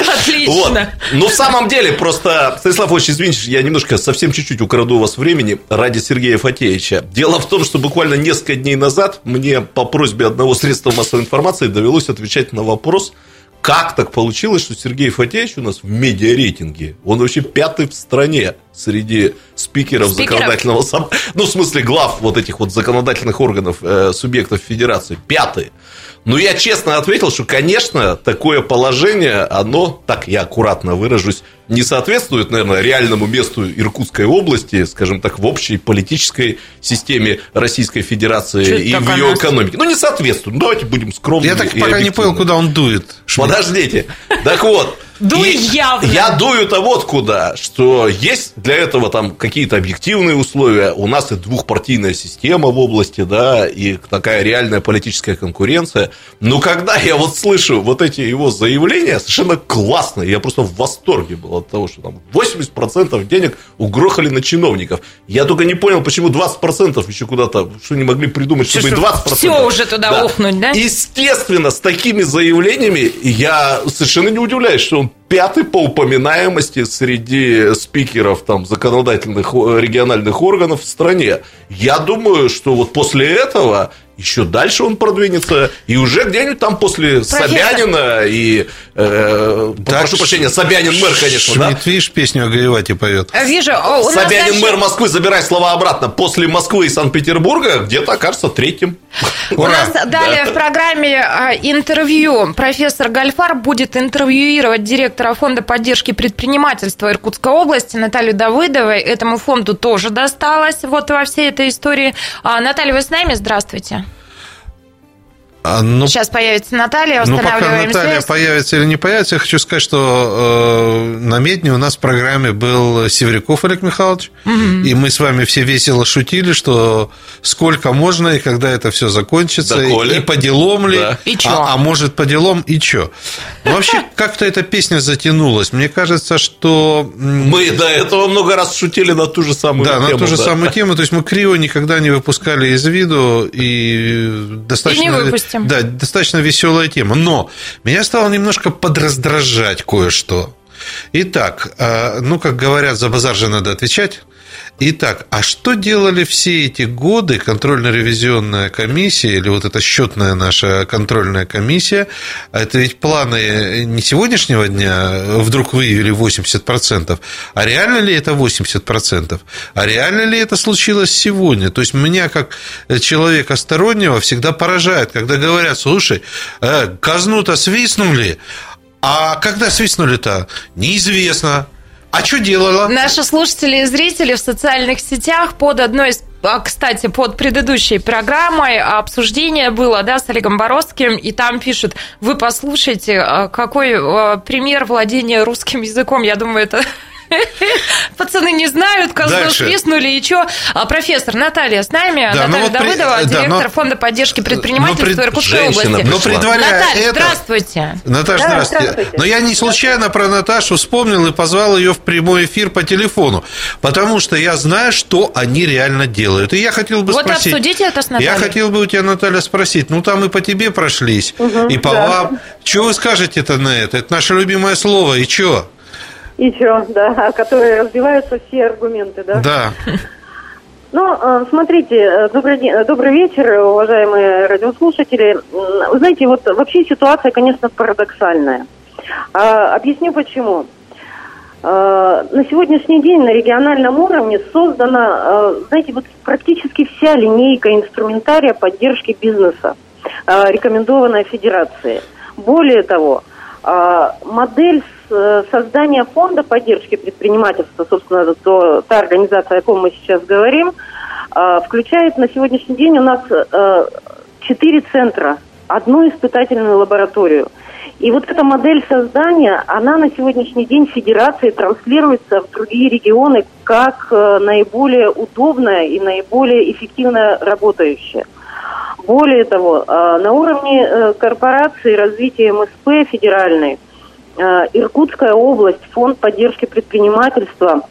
S1: Отлично.
S2: Вот. Ну, в самом деле, просто, Станислав Ильич, извините, я немножко, совсем чуть-чуть украду у вас времени ради Сергея Фатеевича. Дело в том, что буквально несколько дней назад мне по просьбе одного средства массовой информации довелось отвечать на вопрос, как так получилось, что Сергей Фатеевич у нас в медиарейтинге, он вообще пятый в стране среди спикеров,
S1: Спикеров?
S2: законодательного собрания, ну, в смысле, глав вот этих вот законодательных органов э, субъектов федерации, пятый. Ну, я честно ответил, что, конечно, такое положение, оно, так я аккуратно выражусь, не соответствует, наверное, реальному месту Иркутской области, скажем так, в общей политической системе Российской Федерации
S1: это
S2: и в ее экономике. Ну, не соответствует. Ну, давайте будем скромными
S5: Я так
S2: и
S5: пока не понял, куда он дует.
S2: Подождите. Так вот.
S1: Дуй явно.
S2: Я дую-то вот куда, что есть для этого там какие-то объективные условия. У нас и двухпартийная система в области, да, и такая реальная политическая конкуренция. Но когда я вот слышу вот эти его заявления, совершенно классные, я просто в восторге был от того, что там 80% денег угрохали на чиновников. Я только не понял, почему 20% еще куда-то, что не могли придумать, чтобы и 20%.
S1: Все уже туда ухнуть, да?
S2: Естественно, с такими заявлениями я совершенно не удивляюсь, что он пятый по упоминаемости среди спикеров там, законодательных о- региональных органов в стране. Я думаю, что вот после этого еще дальше он продвинется, и уже где-нибудь там после
S1: Профессор.
S2: Собянина и, э, прошу
S5: Ш-
S2: прощения, Собянин мэр, конечно, да?
S5: Шмидт, видишь, песню о Гаевате поет.
S1: Вижу, о,
S2: Собянин
S1: дальше-
S2: мэр Москвы, забирай слова обратно, после Москвы и Санкт-Петербурга где-то окажется третьим.
S1: У нас далее в программе а, интервью. Профессор Гальфар будет интервьюировать директора фонда поддержки предпринимательства Иркутской области Наталью Давыдовой. Этому фонду тоже досталось вот во всей этой истории. А, Наталья, вы с нами? Здравствуйте.
S5: А, ну,
S1: Сейчас появится Наталья,
S5: Ну, пока
S1: устанавливаем
S5: Наталья
S1: связь.
S5: появится или не появится, я хочу сказать, что э, на Медне у нас в программе был Северяков Олег Михайлович, и мы с вами все весело шутили, что сколько можно и когда это все закончится,
S2: Да,
S5: и, и по делам ли,
S2: Да.
S1: И чё?
S5: а, а может по делам и чё. Ну, вообще, как-то эта песня затянулась. Мне кажется, что...
S2: Мы до этого много раз шутили на ту же самую
S5: да,
S2: тему.
S5: на ту же
S2: да.
S5: самую тему. То есть мы Крио никогда не выпускали из виду и достаточно...
S1: И не выпустим. Давайте.
S5: Да, достаточно веселая тема. Но меня стало немножко подраздражать кое-что. Итак, э, ну, как говорят, за базар же надо отвечать. Итак, а что делали все эти годы контрольно-ревизионная комиссия или вот эта счетная наша контрольная комиссия? Это ведь планы не сегодняшнего дня вдруг выявили 80%, а реально ли это 80%? А реально ли это случилось сегодня? То есть меня как человека стороннего всегда поражает, когда говорят, слушай, э, казну-то свистнули, а когда свистнули-то? Неизвестно. А что делала?
S1: Наши слушатели и зрители в социальных сетях под одной из а, кстати, под предыдущей программой обсуждение было, да, с Олегом Боровским, и там пишут, вы послушайте, а, какой а, пример владения русским языком. Я думаю, это Пацаны не знают, козлы свистнули, и что? А профессор Наталья с нами, да, Наталья вот Давыдова, при... директор да, но... Фонда поддержки предпринимательства но Иркутской Женщина области.
S5: Но предваряя
S1: Наталья,
S5: это...
S1: здравствуйте.
S5: Наташа, да, здравствуйте. здравствуйте. Но я не случайно про Наташу вспомнил и позвал ее в прямой эфир по телефону, потому что я знаю, что они реально делают. И я хотел бы
S1: вот
S5: спросить...
S1: Вот обсудите это с Натальей.
S5: Я хотел бы у тебя, Наталья, спросить, ну там и по тебе прошлись, угу, и по да. вам. Что вы скажете-то на это? Это наше любимое слово, и что?
S9: И что, да, которые разбиваются все аргументы, да?
S5: Да.
S9: Ну, э, смотрите, э, добрый, день, э, добрый вечер, уважаемые радиослушатели. Вы знаете, вот вообще ситуация, конечно, парадоксальная. А, объясню почему. На сегодняшний день на региональном уровне создана, знаете, вот практически вся линейка инструментария поддержки бизнеса, рекомендованная Федерацией. Более того, модель создания фонда поддержки предпринимательства, собственно, то, та организация, о ком мы сейчас говорим, э, включает на сегодняшний день у нас э, четыре центра, одну испытательную лабораторию. И вот эта модель создания, она на сегодняшний день Федерации транслируется в другие регионы как наиболее удобная и наиболее эффективно работающая. Более того, на уровне корпорации развития МСП федеральной – Э, Иркутская область, фонд поддержки предпринимательства,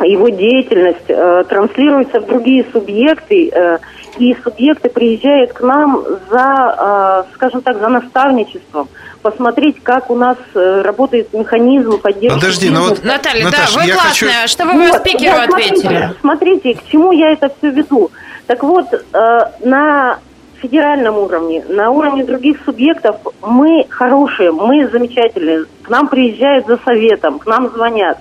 S9: его деятельность э, транслируется в другие субъекты, э, и субъекты приезжают к нам за, э, скажем так, за наставничеством посмотреть, как у нас э, работает механизм поддержки.
S5: Подожди, ну вот,
S1: Наталья, Наташа, да, вы классная, хочу... чтобы вы вот, спикеру
S9: ответили.
S1: Смотрите,
S9: смотрите, к чему я это все веду. Так вот, э, на федеральном уровне, на уровне других субъектов мы хорошие, мы замечательные. К нам приезжают за советом, к нам звонят.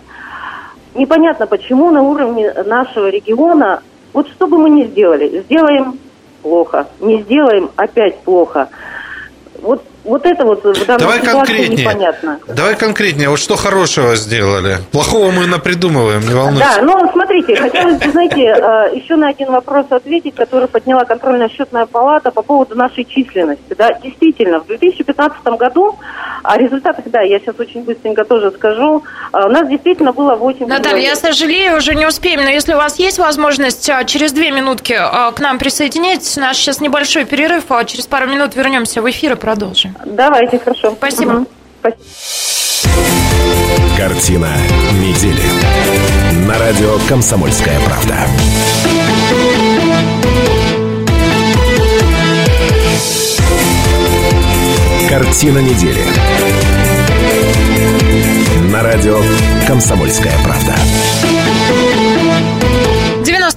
S9: Непонятно, почему на уровне нашего региона, вот что бы мы ни сделали, сделаем плохо, не сделаем опять плохо. Вот вот это вот в данной
S5: Давай конкретнее. непонятно. Давай конкретнее. Вот что хорошего сделали? Плохого мы напридумываем, не волнуйся.
S9: Да, ну смотрите, хотелось бы, знаете, э, еще на один вопрос ответить, который подняла контрольная счетная палата по поводу нашей численности. Да, действительно, в 2015 году, о результатах, да, я сейчас очень быстренько тоже скажу, э, у нас действительно было 8
S1: Наталья, я сожалею, уже не успеем, но если у вас есть возможность э, через две минутки к нам присоединиться, наш сейчас небольшой перерыв, а через пару минут вернемся в эфир и продолжим.
S9: Давайте, хорошо.
S1: Спасибо. Угу.
S8: Спасибо. Картина недели. На радио «Комсомольская правда». Картина недели. На радио «Комсомольская правда».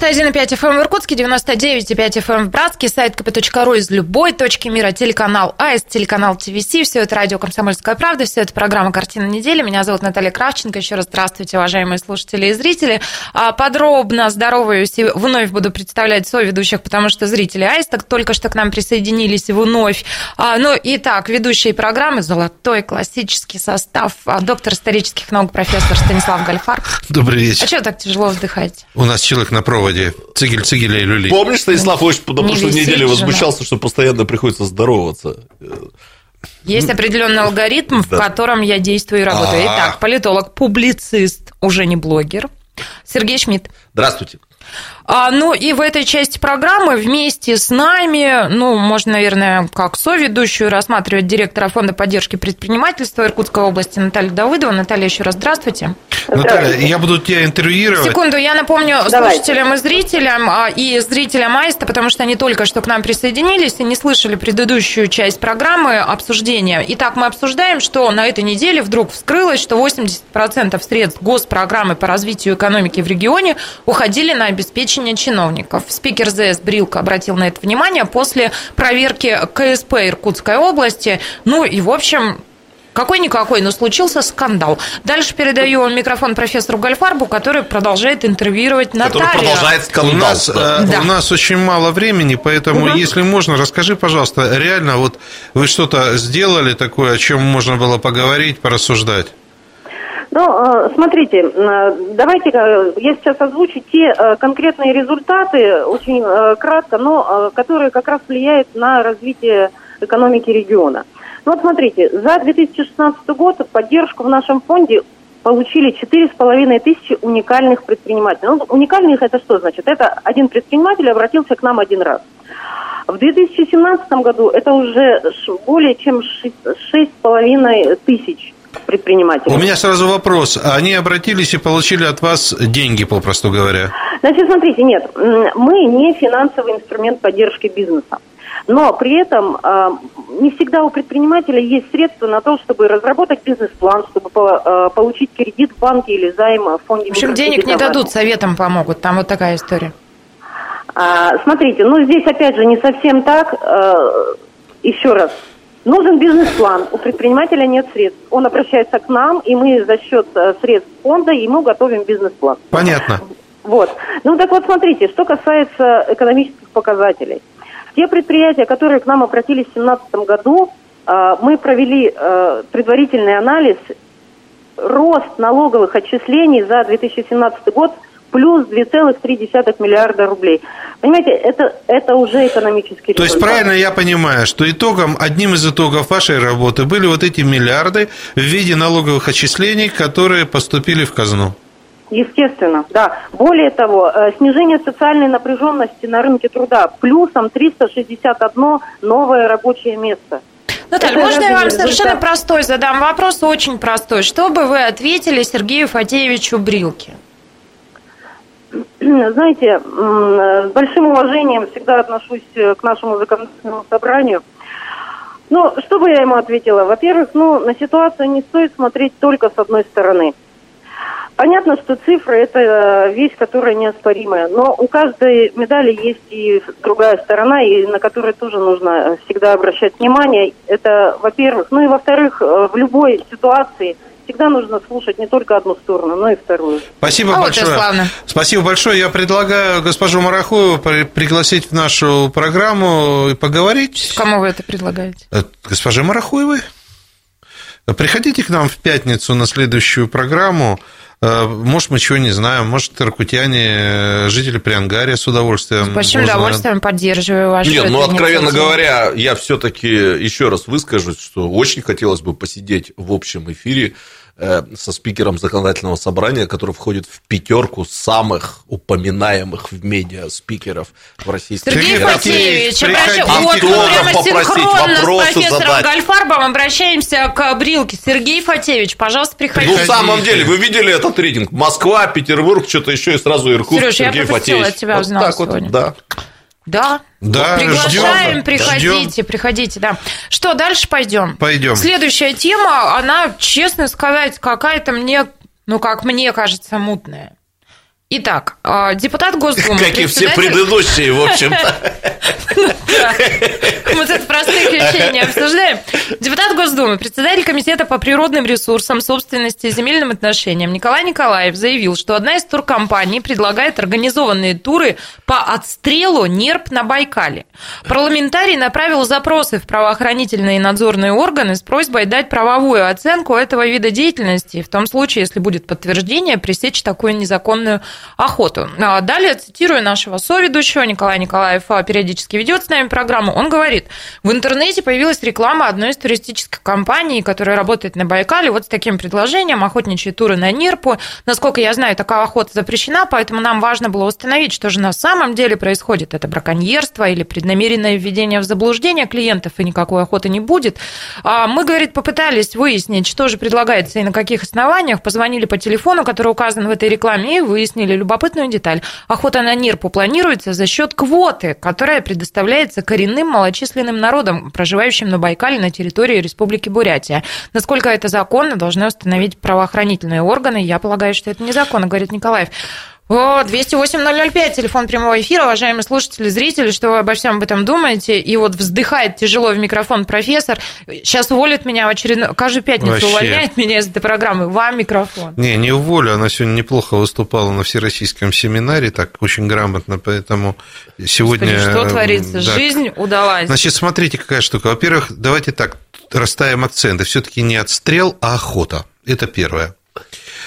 S1: 91,5 FM в Иркутске, 99,5 FM в Братске, сайт kp.ru из любой точки мира, телеканал АИС, телеканал ТВС, все это радио «Комсомольская правда», все это программа «Картина недели». Меня зовут Наталья Кравченко. Еще раз здравствуйте, уважаемые слушатели и зрители. А, подробно здороваюсь и вновь буду представлять ведущих, потому что зрители АИС так только что к нам присоединились вновь. А, ну, итак, ведущие программы «Золотой классический состав», а, доктор исторических наук, профессор Станислав Гальфар.
S5: Добрый вечер. А
S1: что так тяжело вздыхаете?
S5: У нас человек на проводе проводе. Цигель, цигеля и люли.
S2: Помнишь, Станислав очень на прошлой неделе возмущался, что постоянно приходится здороваться?
S1: Есть определенный алгоритм, в котором я действую и работаю. Итак, политолог, публицист, уже не блогер. Сергей Шмидт.
S2: Здравствуйте.
S1: А, ну и в этой части программы вместе с нами, ну, можно, наверное, как соведущую рассматривать директора фонда поддержки предпринимательства Иркутской области Наталья Давыдова. Наталья, еще раз здравствуйте.
S5: Наталья, я буду тебя интервьюировать.
S1: Секунду, я напомню
S9: Давайте.
S1: слушателям и зрителям, а, и зрителям Аиста, потому что они только что к нам присоединились и не слышали предыдущую часть программы обсуждения. Итак, мы обсуждаем, что на этой неделе вдруг вскрылось, что 80% средств госпрограммы по развитию экономики в регионе уходили на обеспечение чиновников. Спикер ЗС Брилка обратил на это внимание после проверки КСП Иркутской области. Ну и, в общем, какой-никакой, но случился скандал. Дальше передаю микрофон профессору Гальфарбу, который продолжает интервьюировать
S8: Который
S1: Наталью.
S8: продолжает
S5: У
S8: скандал.
S5: нас,
S8: да.
S5: э, у нас очень мало времени, поэтому, если можно, расскажи, пожалуйста, реально, вот вы что-то сделали такое, о чем можно было поговорить, порассуждать?
S9: Ну, э, смотрите, э, давайте э, я сейчас озвучу те конкретные результаты, очень кратко, но которые как раз влияют на развитие экономики региона. Ну вот смотрите, за 2016 год поддержку в нашем фонде получили 4,5 тысячи уникальных предпринимателей. Ну, уникальных это что значит? Это один предприниматель обратился к нам один раз. В 2017 году это уже более чем шесть- 6,5 тысяч предпринимателей.
S5: У меня сразу вопрос. Они обратились и получили от вас деньги, попросту говоря?
S9: Значит, смотрите, нет, мы не финансовый инструмент поддержки бизнеса. Но при этом э, не всегда у предпринимателя есть средства на то, чтобы разработать бизнес-план, чтобы по- э, получить кредит в банке или займ в фонде.
S1: В общем, денег не дадут, советом помогут. Там вот такая история.
S9: А, смотрите, ну здесь опять же не совсем так. Э, еще раз. Нужен бизнес-план. У предпринимателя нет средств. Он обращается к нам, и мы за счет э, средств фонда ему готовим бизнес-план.
S5: Понятно.
S9: Вот. Ну так вот, смотрите, что касается экономических показателей. Те предприятия, которые к нам обратились в 2017 году, э, мы провели э, предварительный анализ. Рост налоговых отчислений за 2017 год плюс 2,3 миллиарда рублей. Понимаете, это, это уже экономический
S5: То есть
S9: результат.
S5: правильно я понимаю, что итогом, одним из итогов вашей работы были вот эти миллиарды в виде налоговых отчислений, которые поступили в казну?
S9: Естественно, да. Более того, э, снижение социальной напряженности на рынке труда плюсом 361 новое рабочее место.
S1: Наталья,
S9: Это
S1: можно я вам совершенно
S9: результат?
S1: простой задам вопрос, очень простой. Что бы вы ответили Сергею Фатеевичу Брилке?
S9: Знаете, с большим уважением всегда отношусь э, к нашему законодательному собранию. Ну, что бы я ему ответила? Во-первых, ну, на ситуацию не стоит смотреть только с одной стороны. Понятно, что цифры – это э, вещь, которая неоспоримая, но у каждой медали есть и другая сторона, и на которую тоже нужно э, всегда обращать внимание. Это, во-первых. Ну и, во-вторых, в любой ситуации всегда нужно слушать не только одну сторону, но и вторую.
S5: Спасибо
S1: А вот
S5: большое.
S1: славно.
S5: Спасибо большое. Я предлагаю госпожу Марахуеву при- пригласить в нашу программу и поговорить.
S1: Кому вы это предлагаете?
S5: Э, Госпоже Марахуевой. Приходите к нам в пятницу на следующую программу. Э, Может, мы чего не знаем. Может, иркутяне, э, жители Приангария с удовольствием.
S1: С большим
S5: узнают.
S1: удовольствием поддерживаю вашу
S10: Нет, ну, откровенно говоря, я все-таки еще раз выскажусь, что очень хотелось бы посидеть в общем эфире со спикером законодательного собрания, который входит в пятерку самых упоминаемых в медиа спикеров в Российской
S1: Сергей
S5: Сергей
S1: Фатеевич, обращаюсь. Вот прямо синхронно с
S10: вопросы
S1: профессором
S10: задать.
S1: Гальфарбом обращаемся к Брилке. Сергей Фатеевич, пожалуйста,
S10: Ну,
S1: приходите.
S10: в самом деле, вы видели этот рейтинг? Москва, Петербург, что-то еще и сразу Иркутск,
S1: Серёж, я
S10: Сергей
S1: пропустила,
S10: Фатеевич.
S1: от тебя
S10: Вот
S1: узнала
S10: так вот,
S1: сегодня.
S10: да.
S1: Да.
S5: Да,
S1: Приглашаем,
S5: ждем.
S1: приходите,
S5: Ждем.
S1: приходите, да. Что, дальше пойдем?
S5: Пойдем.
S1: Следующая тема, она, честно сказать, какая-то мне, ну, как мне кажется, мутная. Итак, э, депутат Госдумы...
S10: Как и все
S1: председатель-
S10: предыдущие, в общем-то.
S1: Тут простых вещей не обсуждаем. Депутат Госдумы, председатель Комитета по природным ресурсам, собственности и земельным отношениям Николай Николаев заявил, что одна из туркомпаний предлагает организованные туры по отстрелу нерп на Байкале. Парламентарий направил запросы в правоохранительные и надзорные органы с просьбой дать правовую оценку этого вида деятельности, в том случае, если будет подтверждение, пресечь такую незаконную охоту. А Далее цитирую нашего соведущего, Николай Николаев а, периодически ведет с нами программу. Он говорит, в интернете появилась реклама одной из туристических компаний, которая работает на Байкале, вот с таким предложением, охотничьи туры на Нирпу. Насколько я знаю, такая охота запрещена, поэтому нам важно было установить, что же на самом деле происходит. Это браконьерство или преднамеренное введение в заблуждение клиентов, и никакой охоты не будет. А Мы, говорит, попытались выяснить, что же предлагается и на каких основаниях. Позвонили по телефону, который указан в этой рекламе, и выяснили любопытную деталь. Охота на Нирпу планируется за счет квоты, которая предоставляется коренным малочисленным народам, проживающим на Байкале на территории Республики Бурятия. Насколько это законно, должны установить правоохранительные органы. Я полагаю, что это незаконно, говорит Николаев. О, 208-005, телефон прямого эфира, уважаемые слушатели, зрители, что вы обо всем об этом думаете? И вот вздыхает тяжело в микрофон профессор. Сейчас уволит меня в очередной... Каждую пятницу
S5: Вообще.
S1: увольняет меня из этой программы. Вам микрофон.
S5: Не, не уволю, она сегодня неплохо выступала на всероссийском семинаре, так очень грамотно, поэтому сегодня...
S1: Господи, что
S5: э,
S1: творится?
S5: да.
S1: Жизнь удалась.
S5: Значит, смотрите, какая штука. Во-первых, давайте так расставим акценты. Все-таки не отстрел, а охота. Это первое.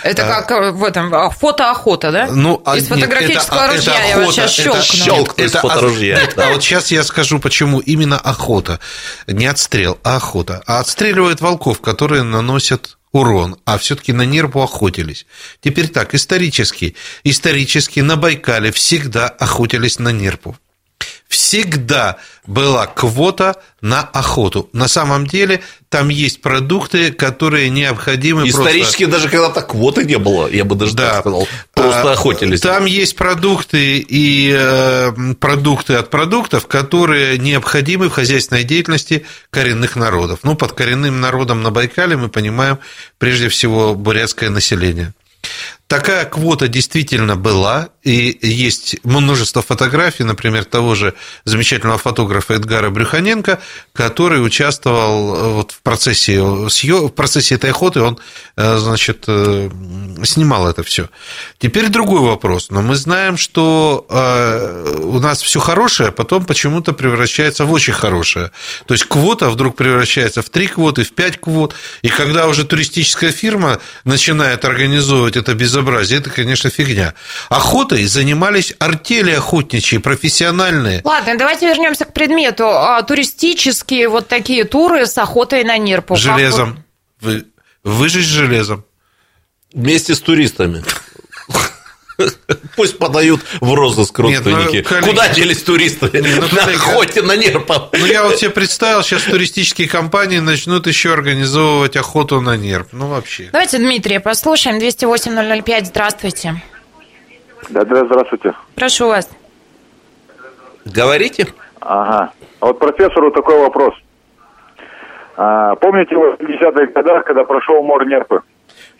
S1: Это как э, в этом а, фотоохота, да?
S5: Ну, а
S1: Из
S5: нет,
S1: фотографического
S5: это-
S1: ружья
S5: это
S1: я вот
S5: охота,
S1: сейчас
S5: это
S1: щелкну.
S10: щелк. из
S5: Это
S10: фоторужья,
S5: от-
S10: да.
S5: А вот сейчас я скажу, почему именно охота. Не отстрел, а охота. А отстреливают волков, которые наносят урон, а все-таки на нерву охотились. Теперь так, исторически. Исторически на Байкале всегда охотились на нерпу. Всегда была квота на охоту. На самом деле там есть продукты, которые необходимы просто-
S10: Исторически даже когда-то квоты не было, я бы даже так сказал. Просто
S5: А,
S10: охотились.
S5: Там есть продукты и э, продукты от продуктов, которые необходимы в хозяйственной деятельности коренных народов. Ну, под коренным народом на Байкале мы понимаем прежде всего бурятское население. Такая квота действительно была, и есть множество фотографий, например, того же замечательного фотографа Эдгара Брюханенко, который участвовал э, вот в процессе, в процессе этой охоты, он, э, значит, э, снимал это все. Теперь другой вопрос. Но мы знаем, что у нас все хорошее, а потом почему-то превращается в очень хорошее. То есть квота вдруг превращается в три квоты, в пять квот. И когда уже туристическая фирма начинает организовывать это безобразие, это, конечно, фигня. Охотой занимались артели охотничьи, профессиональные.
S1: Ладно, давайте вернемся к предмету. А, Туристические вот такие туры с охотой на нерпу.
S5: Железом. Вы, выжечь железом.
S10: Вместе с туристами. Пусть подают в розыск
S5: Нет, ну,
S10: родственники.
S5: коллеги-
S10: Куда делись туристы?
S5: ну,
S10: На охоте на нерпа.
S5: Ну, я вот себе представил, сейчас туристические компании начнут еще организовывать охоту на нерв. Ну, вообще.
S1: Давайте Дмитрия послушаем. 208-005, здравствуйте.
S4: Да, да, здравствуйте.
S1: Прошу вас.
S10: Говорите?
S4: Ага. А Вот профессору такой вопрос. А, помните, в 50-х годах, когда прошел мор нерпы?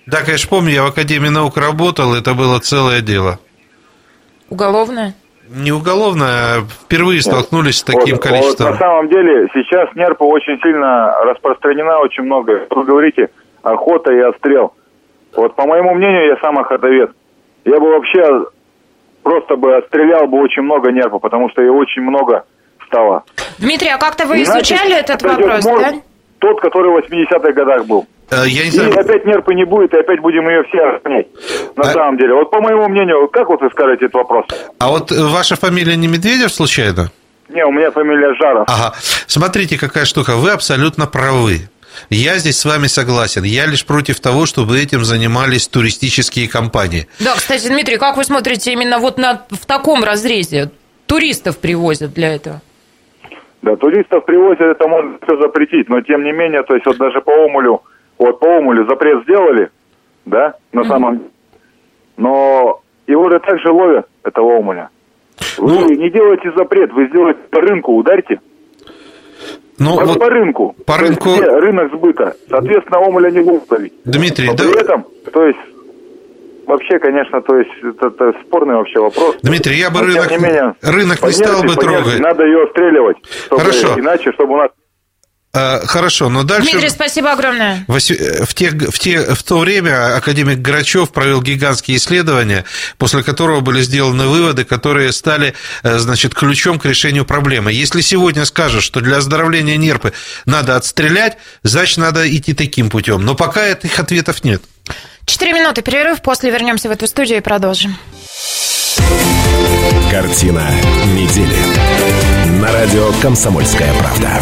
S5: Да, конечно, помню, я в Академии наук работал, это было целое дело.
S1: Уголовное?
S5: Не уголовно, а впервые столкнулись с таким
S4: Вот,
S5: количеством.
S4: вот на самом деле сейчас нерпа очень сильно распространена, очень много. Вы говорите, охота и отстрел. Вот по моему мнению, я сам охотовед. Я бы вообще просто бы отстрелял бы очень много нерпа, потому что ее очень много стало.
S1: Дмитрий, а как-то вы
S4: Значит,
S1: изучали этот вопрос,
S4: мор
S1: да?
S4: Тот, который в 80-х годах был.
S5: Э, Я не
S4: И
S5: знаю,
S4: опять нерпы не будет, и опять будем ее все охранять. На
S5: А-
S4: самом деле. Вот по моему мнению, как вот вы скажете этот вопрос?
S5: а вот э, ваша фамилия не Медведев случайно?
S4: Не, у меня фамилия Жаров.
S5: Ага. Смотрите, какая штука. Вы абсолютно правы. Я здесь с вами согласен. Я лишь против того, чтобы этим занимались туристические компании.
S1: Да, кстати, Дмитрий, как вы смотрите именно вот на, в таком разрезе? Туристов привозят для этого.
S4: Да, туристов привозят, это можно все запретить, но тем не менее, то есть вот даже по Омулю, вот по Омулю запрет сделали, да, на самом деле, но его же также ловят, этого Омуля. Вы
S5: Ну-
S4: не делайте запрет, вы сделайте по рынку, ударьте.
S5: Ну,
S4: по,
S5: вот,
S4: по рынку.
S5: по
S4: есть
S5: рынку-
S4: где рынок сбыта. Соответственно, Омуля не будут ловить.
S5: Дмитрий,
S4: Но
S5: да,
S4: при этом, то есть, вообще, конечно, то есть, это, это спорный вообще вопрос.
S5: Дмитрий, я бы
S4: Но,
S5: рынок,
S4: не менее,
S5: рынок не стал бы трогать.
S4: Надо ее отстреливать. чтобы-
S5: Хорошо.
S4: Иначе, чтобы у нас
S5: Хорошо, но дальше...
S1: Дмитрий, спасибо огромное.
S5: Э, В, те, в, те, в то время академик Грачев провел гигантские исследования, после которого были сделаны выводы, которые стали э, значит, ключом к решению проблемы. Если сегодня скажут, что для оздоровления нерпы надо отстрелять, значит, надо идти таким путем. Но пока этих ответов нет.
S1: Четыре минуты перерыв, после вернемся в эту студию и продолжим.
S8: Картина недели. На радио «Комсомольская правда».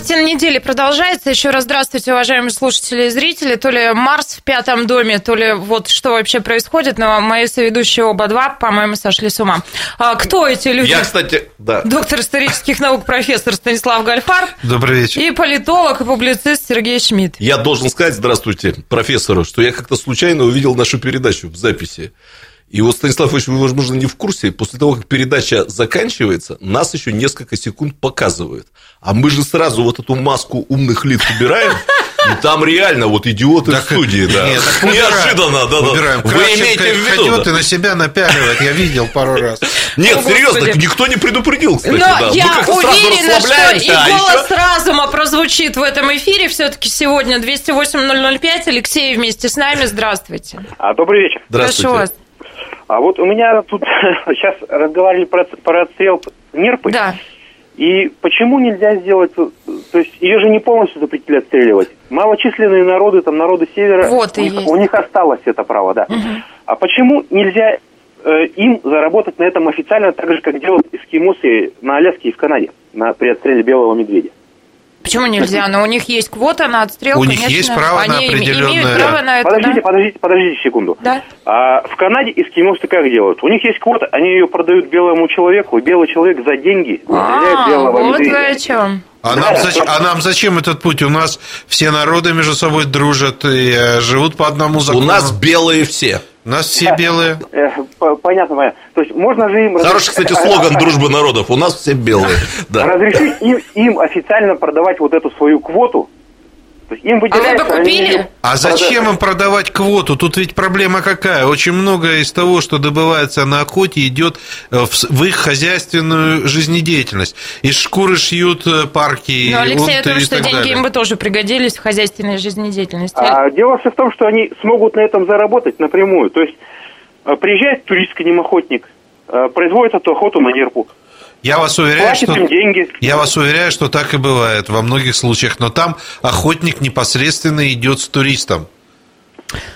S1: Картина недели продолжается. Еще раз здравствуйте, уважаемые слушатели и зрители. То ли Марс в пятом доме, то ли вот что вообще происходит, но мои соведущие оба два, по-моему, сошли с ума. А кто эти люди?
S2: Я, кстати, да.
S1: Доктор исторических наук, профессор Станислав Гальфар.
S5: Добрый вечер.
S1: И политолог и публицист Сергей Шмидт.
S2: Я должен сказать, здравствуйте, профессору, что я как-то случайно увидел нашу передачу в записи. И вот, Станислав Ильич, вы, возможно, не в курсе, после того, как передача заканчивается, нас еще несколько секунд показывают. А мы же сразу вот эту маску умных лиц убираем, и там реально вот идиоты
S5: Так,
S2: в студии, да.
S5: нет, так
S2: Неожиданно, да, да.
S5: убираем.
S2: Вы
S5: Кравченко
S2: имеете в виду?
S5: ходит
S2: да?
S5: и на себя напяливает, я видел пару раз.
S2: Нет,
S1: О,
S2: серьезно,
S1: Господи.
S2: никто не предупредил, кстати,
S1: Но
S2: да.
S1: Я
S2: как-то сразу
S1: уверена, что и
S2: а
S1: голос
S2: еще-
S1: разума прозвучит в этом эфире. Все-таки сегодня 208-005. Алексей вместе с нами. Здравствуйте.
S10: А, добрый вечер.
S2: Здравствуйте.
S1: Прошу вас.
S10: А вот у меня тут сейчас разговаривали про, про отстрел нерпы.
S1: Да.
S10: И почему нельзя сделать, э, то есть ее же не полностью запретили отстреливать. Малочисленные народы, там народы севера,
S1: Вот
S10: у, них,
S1: есть.
S10: у них осталось это право, да. А почему нельзя э, им заработать на этом официально так же, как делают эскимосы на Аляске и в Канаде на, при отстреле белого медведя?
S1: Почему нельзя? Но у них есть квота на отстрел,
S5: У них есть право на определенное-
S1: имеют право на это,
S10: Подождите,
S1: да.
S10: подождите, подождите секунду.
S1: Да.
S10: А в Канаде эскимосы как делают? У них есть квота, они ее продают белому человеку, и белый человек за деньги стреляет
S1: А,
S10: белого
S1: вот вы о чем.
S5: А нам, зачем, а нам зачем этот путь? У нас все народы между собой дружат и э, живут по одному
S2: У
S5: закону.
S2: нас белые все.
S5: У нас все белые.
S10: Э, по- понятно, понятно. То есть можно же им...
S2: Хороший, кстати, слоган дружбы народов. У нас все белые. Да.
S10: Разрешить им, им официально продавать вот эту свою квоту. То есть им
S1: А вы
S10: выделяется...
S1: бы
S10: они
S1: купили?
S10: её
S5: А зачем им продавать квоту? Тут ведь проблема какая? Очень многое из того, что добывается на охоте, идет э, в, их хозяйственную жизнедеятельность. Из шкуры шьют э, парки.
S1: Но, Алексей, я думаю, что деньги
S5: далее.
S1: им бы тоже пригодились в хозяйственной жизнедеятельности.
S10: А дело все в том, что они смогут на этом заработать напрямую. То есть э, приезжает турист к ним охотник, производит эту охоту на нерпу,
S5: Я вас уверяю,
S10: платит
S5: что...
S10: деньги.
S5: Я вас уверяю, что так и бывает во многих случаях, но там охотник непосредственно идет с туристом.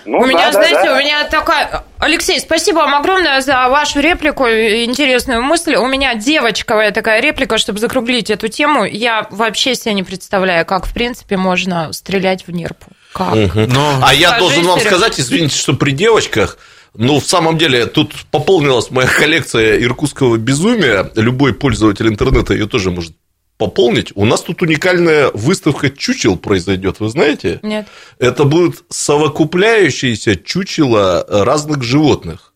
S10: Ну,
S1: у
S10: да,
S1: меня,
S10: да,
S1: знаете,
S10: да.
S1: у меня такая... Алексей, спасибо вам огромное за вашу реплику, и интересную мысль. У меня девочковая такая реплика, чтобы закруглить эту тему. Я вообще себе не представляю, как, в принципе, можно стрелять в нерпу. Как?
S5: Но
S2: А я
S1: Скажи,
S2: должен вам сказать, извините, что при девочках, ну, в самом деле, тут пополнилась моя коллекция иркутского безумия. Любой пользователь интернета ее тоже может пополнить. У нас тут уникальная выставка чучел произойдет, вы знаете?
S1: Нет.
S2: Это будут совокупляющиеся чучела разных животных.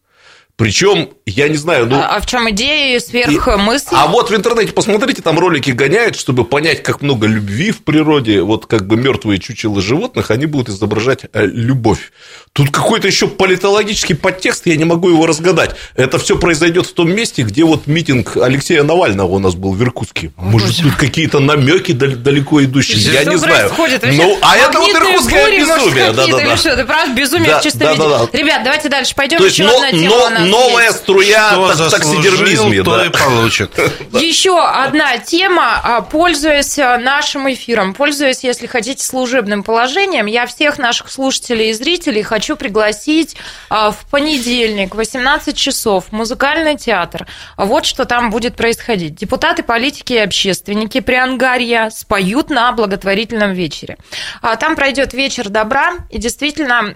S2: Причем, я не знаю, ну...
S1: А, а в чем идея и сверхмысл?
S2: А вот в интернете посмотрите, там ролики гоняют, чтобы понять, как много любви в природе. Вот как бы мертвые чучела животных, они будут изображать э, любовь. Тут какой-то еще политологический подтекст, я не могу его разгадать. Это все произойдет в том месте, где вот митинг Алексея Навального у нас был в Иркутске. Может, тут какие-то намеки далеко идущие, я
S1: Что
S2: не знаю. Ну, а это вот иркутское
S1: бури,
S2: безумие.
S1: или
S2: Да-да-да.
S1: что? Это правда безумие
S2: Да,
S1: в чистом
S2: да,
S1: виде.
S2: да, да.
S1: Ребят, давайте дальше пойдем. Еще
S2: но-
S1: одна тема
S2: но- новая струя
S5: кто
S2: так- таксидермизме.
S5: то
S2: да.
S5: и получит.
S1: Еще одна тема, а, пользуясь а, нашим эфиром, пользуясь, если хотите, служебным положением, я всех наших слушателей и зрителей хочу пригласить а, в понедельник, 18 часов, в музыкальный театр. Вот что там будет происходить. Депутаты, политики и общественники Приангарья споют на благотворительном вечере. Там пройдет вечер добра, и действительно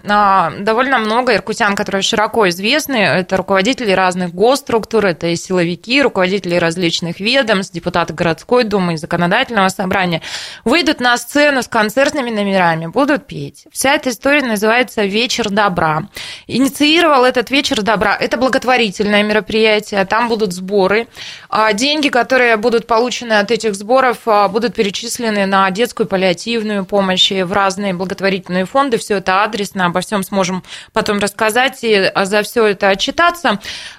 S1: довольно много иркутян, которые широко известны. Это руководители разных госструктур, это и силовики, руководители различных ведомств, депутаты городской думы и законодательного собрания, выйдут на сцену с концертными номерами, будут петь. Вся эта история называется «Вечер добра». Инициировал этот «Вечер добра». Это благотворительное мероприятие, там будут сборы. А Деньги, которые будут получены от этих сборов, а, будут перечислены на детскую паллиативную помощь и в разные благотворительные фонды, все это адресно, обо всем сможем потом рассказать и за все это отчитаться.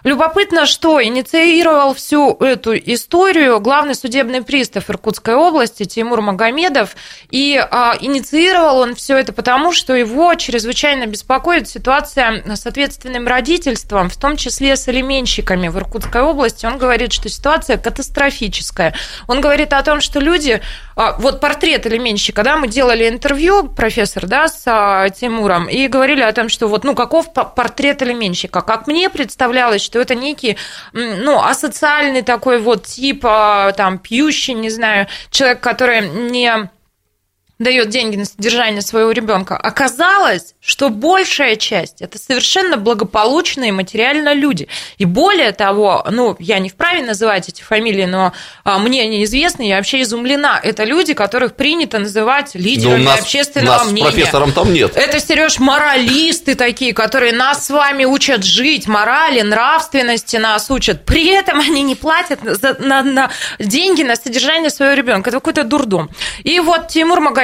S1: Любопытно, что инициировал всю эту историю главный судебный пристав Иркутской области Тимур Магомедов, и а, инициировал он все это потому, что его чрезвычайно беспокоит ситуация с ответственным родительством, в том числе с алименщиками в Иркутской области. Он говорит, что ситуация катастрофическая. Он говорит о том, что люди... А, вот портрет алименщика, да, мы делали интервью, профессор, да, с а, Тимуром, и говорили о том, что вот, ну, каков портрет алименщика. Как мне представлялось, что это некий, ну, асоциальный такой вот тип, а, там, пьющий, не знаю, человек, который не дает деньги на содержание своего ребенка, оказалось, что большая часть это совершенно благополучные материально люди. И более того, ну, я не вправе называть эти фамилии, но а, мне они известны, я вообще изумлена. Это люди, которых принято называть лидерами
S10: Ну, нас-
S1: общественного
S10: нас с
S1: мнения.
S10: профессором там нет.
S1: Это, Сереж, моралисты такие, которые нас с вами учат жить, морали, нравственности нас учат. При этом они не платят за- на, на деньги на содержание своего ребенка. Это какой-то дурдом. И вот Тимур Магомедов,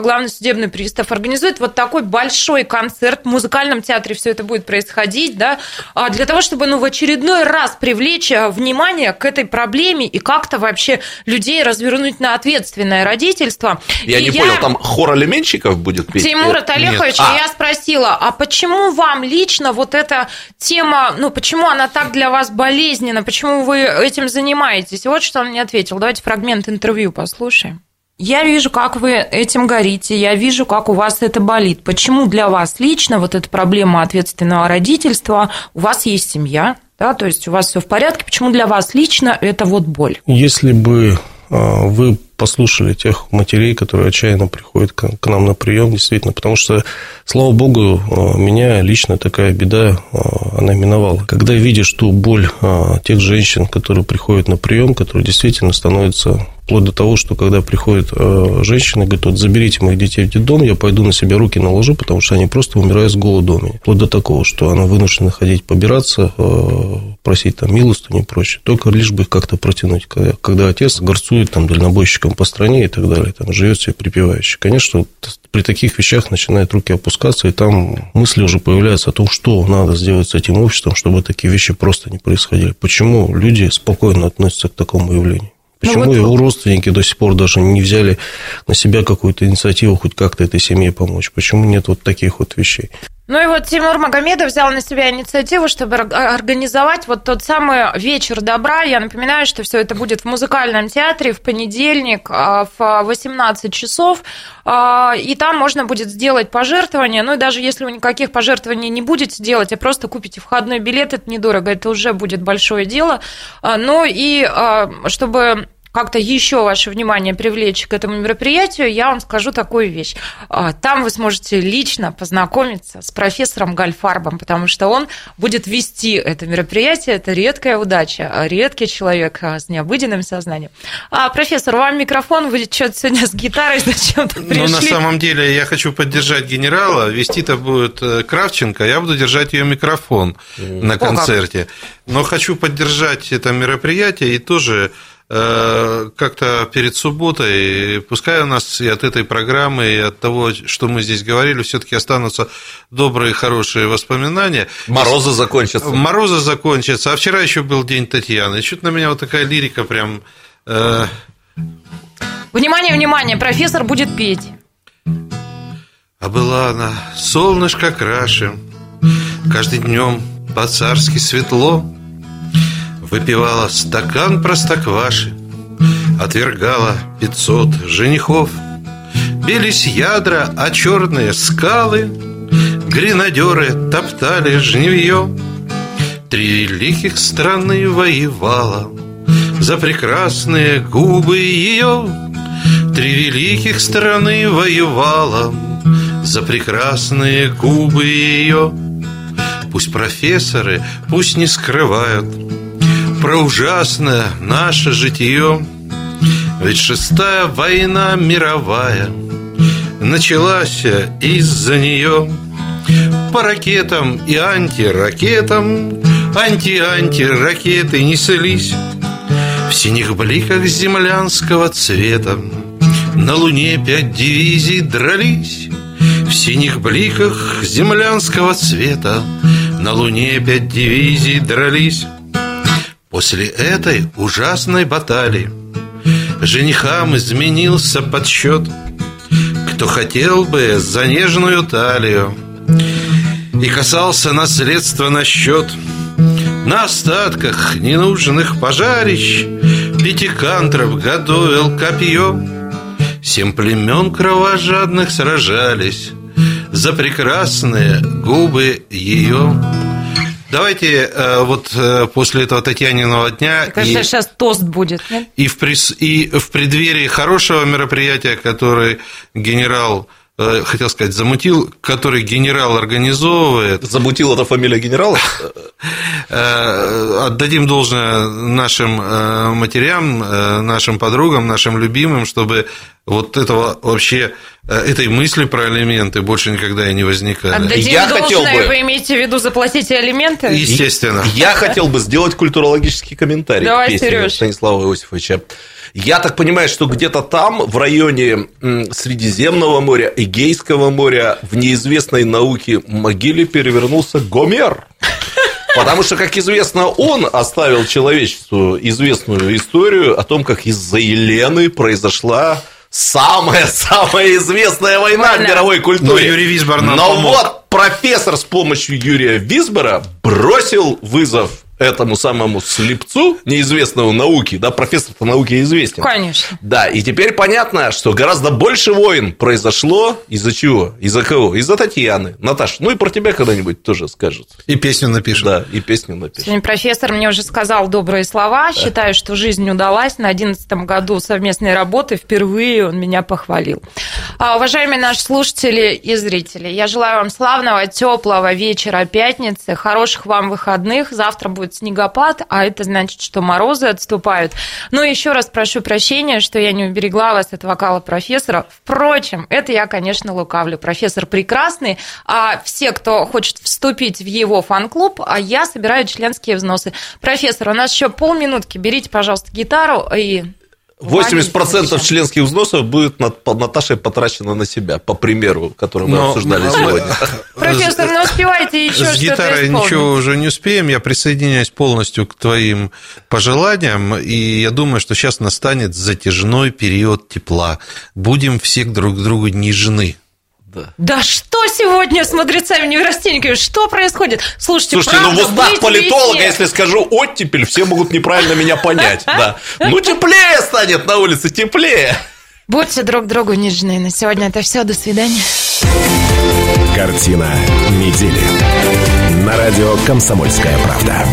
S1: главный судебный пристав, организует вот такой большой концерт. В музыкальном театре все это будет происходить, да, а, для того, чтобы ну, в очередной раз привлечь а, внимание к этой проблеме и как-то вообще людей развернуть на ответственное родительство.
S10: Я
S1: И
S10: не понял, там хор алименщиков будет петь?
S1: Тимура
S10: Э,
S1: Талеховича
S10: нет. А,
S1: я спросила, а почему вам лично вот эта тема, ну, почему она так для вас болезненна, почему вы этим занимаетесь? И вот что он мне ответил. Давайте фрагмент интервью послушаем. Я вижу, как вы этим горите, я вижу, как у вас это болит. Почему для вас лично вот эта проблема ответственного родительства, у вас есть семья, да, то есть у вас все в порядке, почему для вас лично это вот боль?
S11: Если бы а, вы послушали тех матерей, которые отчаянно приходят к нам на прием, действительно, потому что, слава богу, а, меня лично такая беда, а, она миновала. Когда видишь ту боль тех женщин, которые приходят на прием, которые действительно становятся вплоть до того, что когда приходят э, женщины, говорят, вот заберите моих детей в детдом, я пойду на себя руки наложу, потому что они просто умирают с голоду у меня. Вплоть до такого, что она вынуждена ходить побираться, э, просить там милостыню и прочее, только лишь бы их как-то протянуть. Когда, когда отец горцует там дальнобойщиком по стране и так далее, там живет себе припевающий. Конечно, при таких вещах начинают руки опускаться, и там мысли уже появляются о том, что надо сделать с этим обществом, чтобы такие вещи просто не происходили. Почему люди спокойно относятся к такому явлению? Почему
S1: вот-
S11: его родственники до сих пор даже не взяли на себя какую-то инициативу хоть как-то этой семье помочь? Почему нет вот таких вот вещей?
S1: Ну и вот Тимур Магомедов взял на себя инициативу, чтобы ор- организовать вот тот самый вечер добра. Я напоминаю, что все это будет в музыкальном театре в понедельник а, в 18 часов. А, И там можно будет сделать пожертвование. Ну и даже если вы никаких пожертвований не будете делать, а просто купите входной билет, это недорого, это уже будет большое дело. А, Ну и а, чтобы как-то еще ваше внимание привлечь к этому мероприятию, я вам скажу такую вещь. А, Там вы сможете лично познакомиться с профессором Гальфарбом, потому что он будет вести это мероприятие. Это редкая удача, а редкий человек а, с необыденным сознанием. А, профессор, вам микрофон, вы что-то сегодня с гитарой зачем-то пришли.
S5: Ну, на самом деле, я хочу поддержать генерала. Вести-то будет э, Кравченко, я буду держать ее микрофон на концерте. Но хочу поддержать это мероприятие и тоже как-то перед субботой, пускай у нас и от этой программы, и от того, что мы здесь говорили, все-таки останутся добрые, хорошие воспоминания.
S10: Морозы закончатся.
S5: Морозы закончатся. А вчера еще был День Татьяны. Что-то на меня вот такая лирика прям... э,
S1: Внимание, внимание, профессор будет петь.
S5: А была она солнышко краше, Каждый днем по-царски светло, Выпивала стакан простокваши, Отвергала пятьсот женихов. Бились ядра, а черные скалы Гренадеры топтали жневье. Три великих страны воевала За прекрасные губы ее. Три великих страны воевала За прекрасные губы ее. Пусть профессоры, пусть не скрывают Про ужасное наше житие Ведь шестая война мировая Началась из-за нее. По ракетам и антиракетам Анти-антиракеты неслись. В синих бликах землянского цвета На луне пять дивизий дрались. В синих бликах землянского цвета На луне пять дивизий дрались После этой ужасной баталии Женихам изменился подсчет Кто хотел бы за нежную талию И касался наследства на счет. На остатках ненужных пожарищ Пятикантров готовил копье. Семь племен кровожадных сражались За прекрасные губы ее Давайте э, вот э, после этого Татьяниного дня...
S1: Мне кажется,
S5: и-
S1: сейчас тост будет, нет?
S5: и в, прис- и в преддверии хорошего мероприятия, который генерал, э, хотел сказать, замутил, который генерал организовывает.
S2: Замутил это фамилия генерала?
S5: Отдадим должное нашим матерям, нашим подругам, нашим любимым, чтобы вот этого вообще, этой мысли про алименты больше никогда и не возникали.
S1: Отдадим
S2: Я хотел
S1: должное,
S2: бы-
S1: вы имеете в виду заплатите алименты?
S5: Естественно.
S2: Я хотел бы сделать культурологический комментарий
S1: Давай,
S2: к песне
S1: Серёж.
S2: Станислава Иосифовича. Я так понимаю, что где-то там, в районе Средиземного моря, Эгейского моря, в неизвестной науке могиле перевернулся Гомер. Потому что, как известно, он оставил человечеству известную историю о том, как из-за Елены произошла самая-самая известная война в мировой культуре.
S5: Но Юрий Висбор нам
S2: Но
S5: помог.
S2: вот профессор с помощью Юрия Висбора бросил вызов этому самому слепцу, неизвестного науки, да, профессор по науке известен.
S1: Конечно.
S2: Да, и теперь понятно, что гораздо больше войн произошло из-за чего? Из-за кого? Из-за Татьяны. Наташа, ну и про тебя когда-нибудь тоже скажут.
S5: И песню напишем.
S2: Да, и песню напишут.
S1: Сегодня профессор мне уже сказал добрые слова. Считаю, что жизнь удалась. На одиннадцатом году совместной работы впервые он меня похвалил. А, Уважаемые наши слушатели и зрители, я желаю вам славного, теплого вечера пятницы, хороших вам выходных. Завтра будет снегопад, а это значит, что морозы отступают. И еще раз прошу прощения, что я не уберегла вас от вокала профессора. Впрочем, это я, конечно, лукавлю. Профессор прекрасный, а все, кто хочет вступить в его фан-клуб, а я собираю членские взносы. Профессор, у нас еще полминутки. Берите, пожалуйста, гитару и
S2: 80% членских взносов будет Наташей потрачено на себя, по примеру, который мы
S5: Но-
S2: обсуждали
S5: но-
S2: сегодня.
S1: Профессор, ну успевайте еще
S5: С
S1: что-то
S5: гитарой
S1: исполнить.
S5: ничего уже не успеем. Я присоединяюсь полностью к твоим пожеланиям. И я думаю, что сейчас настанет затяжной период тепла. Будем все друг к другу нежны.
S1: Да что сегодня с мудрецами неврастенниками? Что происходит? Слушайте,
S2: Слушайте, ну в
S1: правда,
S2: устах политолога,
S1: везде.
S2: если скажу оттепель, все могут неправильно меня понять. Да. Ну, теплее станет на улице, теплее.
S1: Будьте друг другу нежны. На сегодня это все. До свидания.
S8: Картина недели. На радио «Комсомольская правда».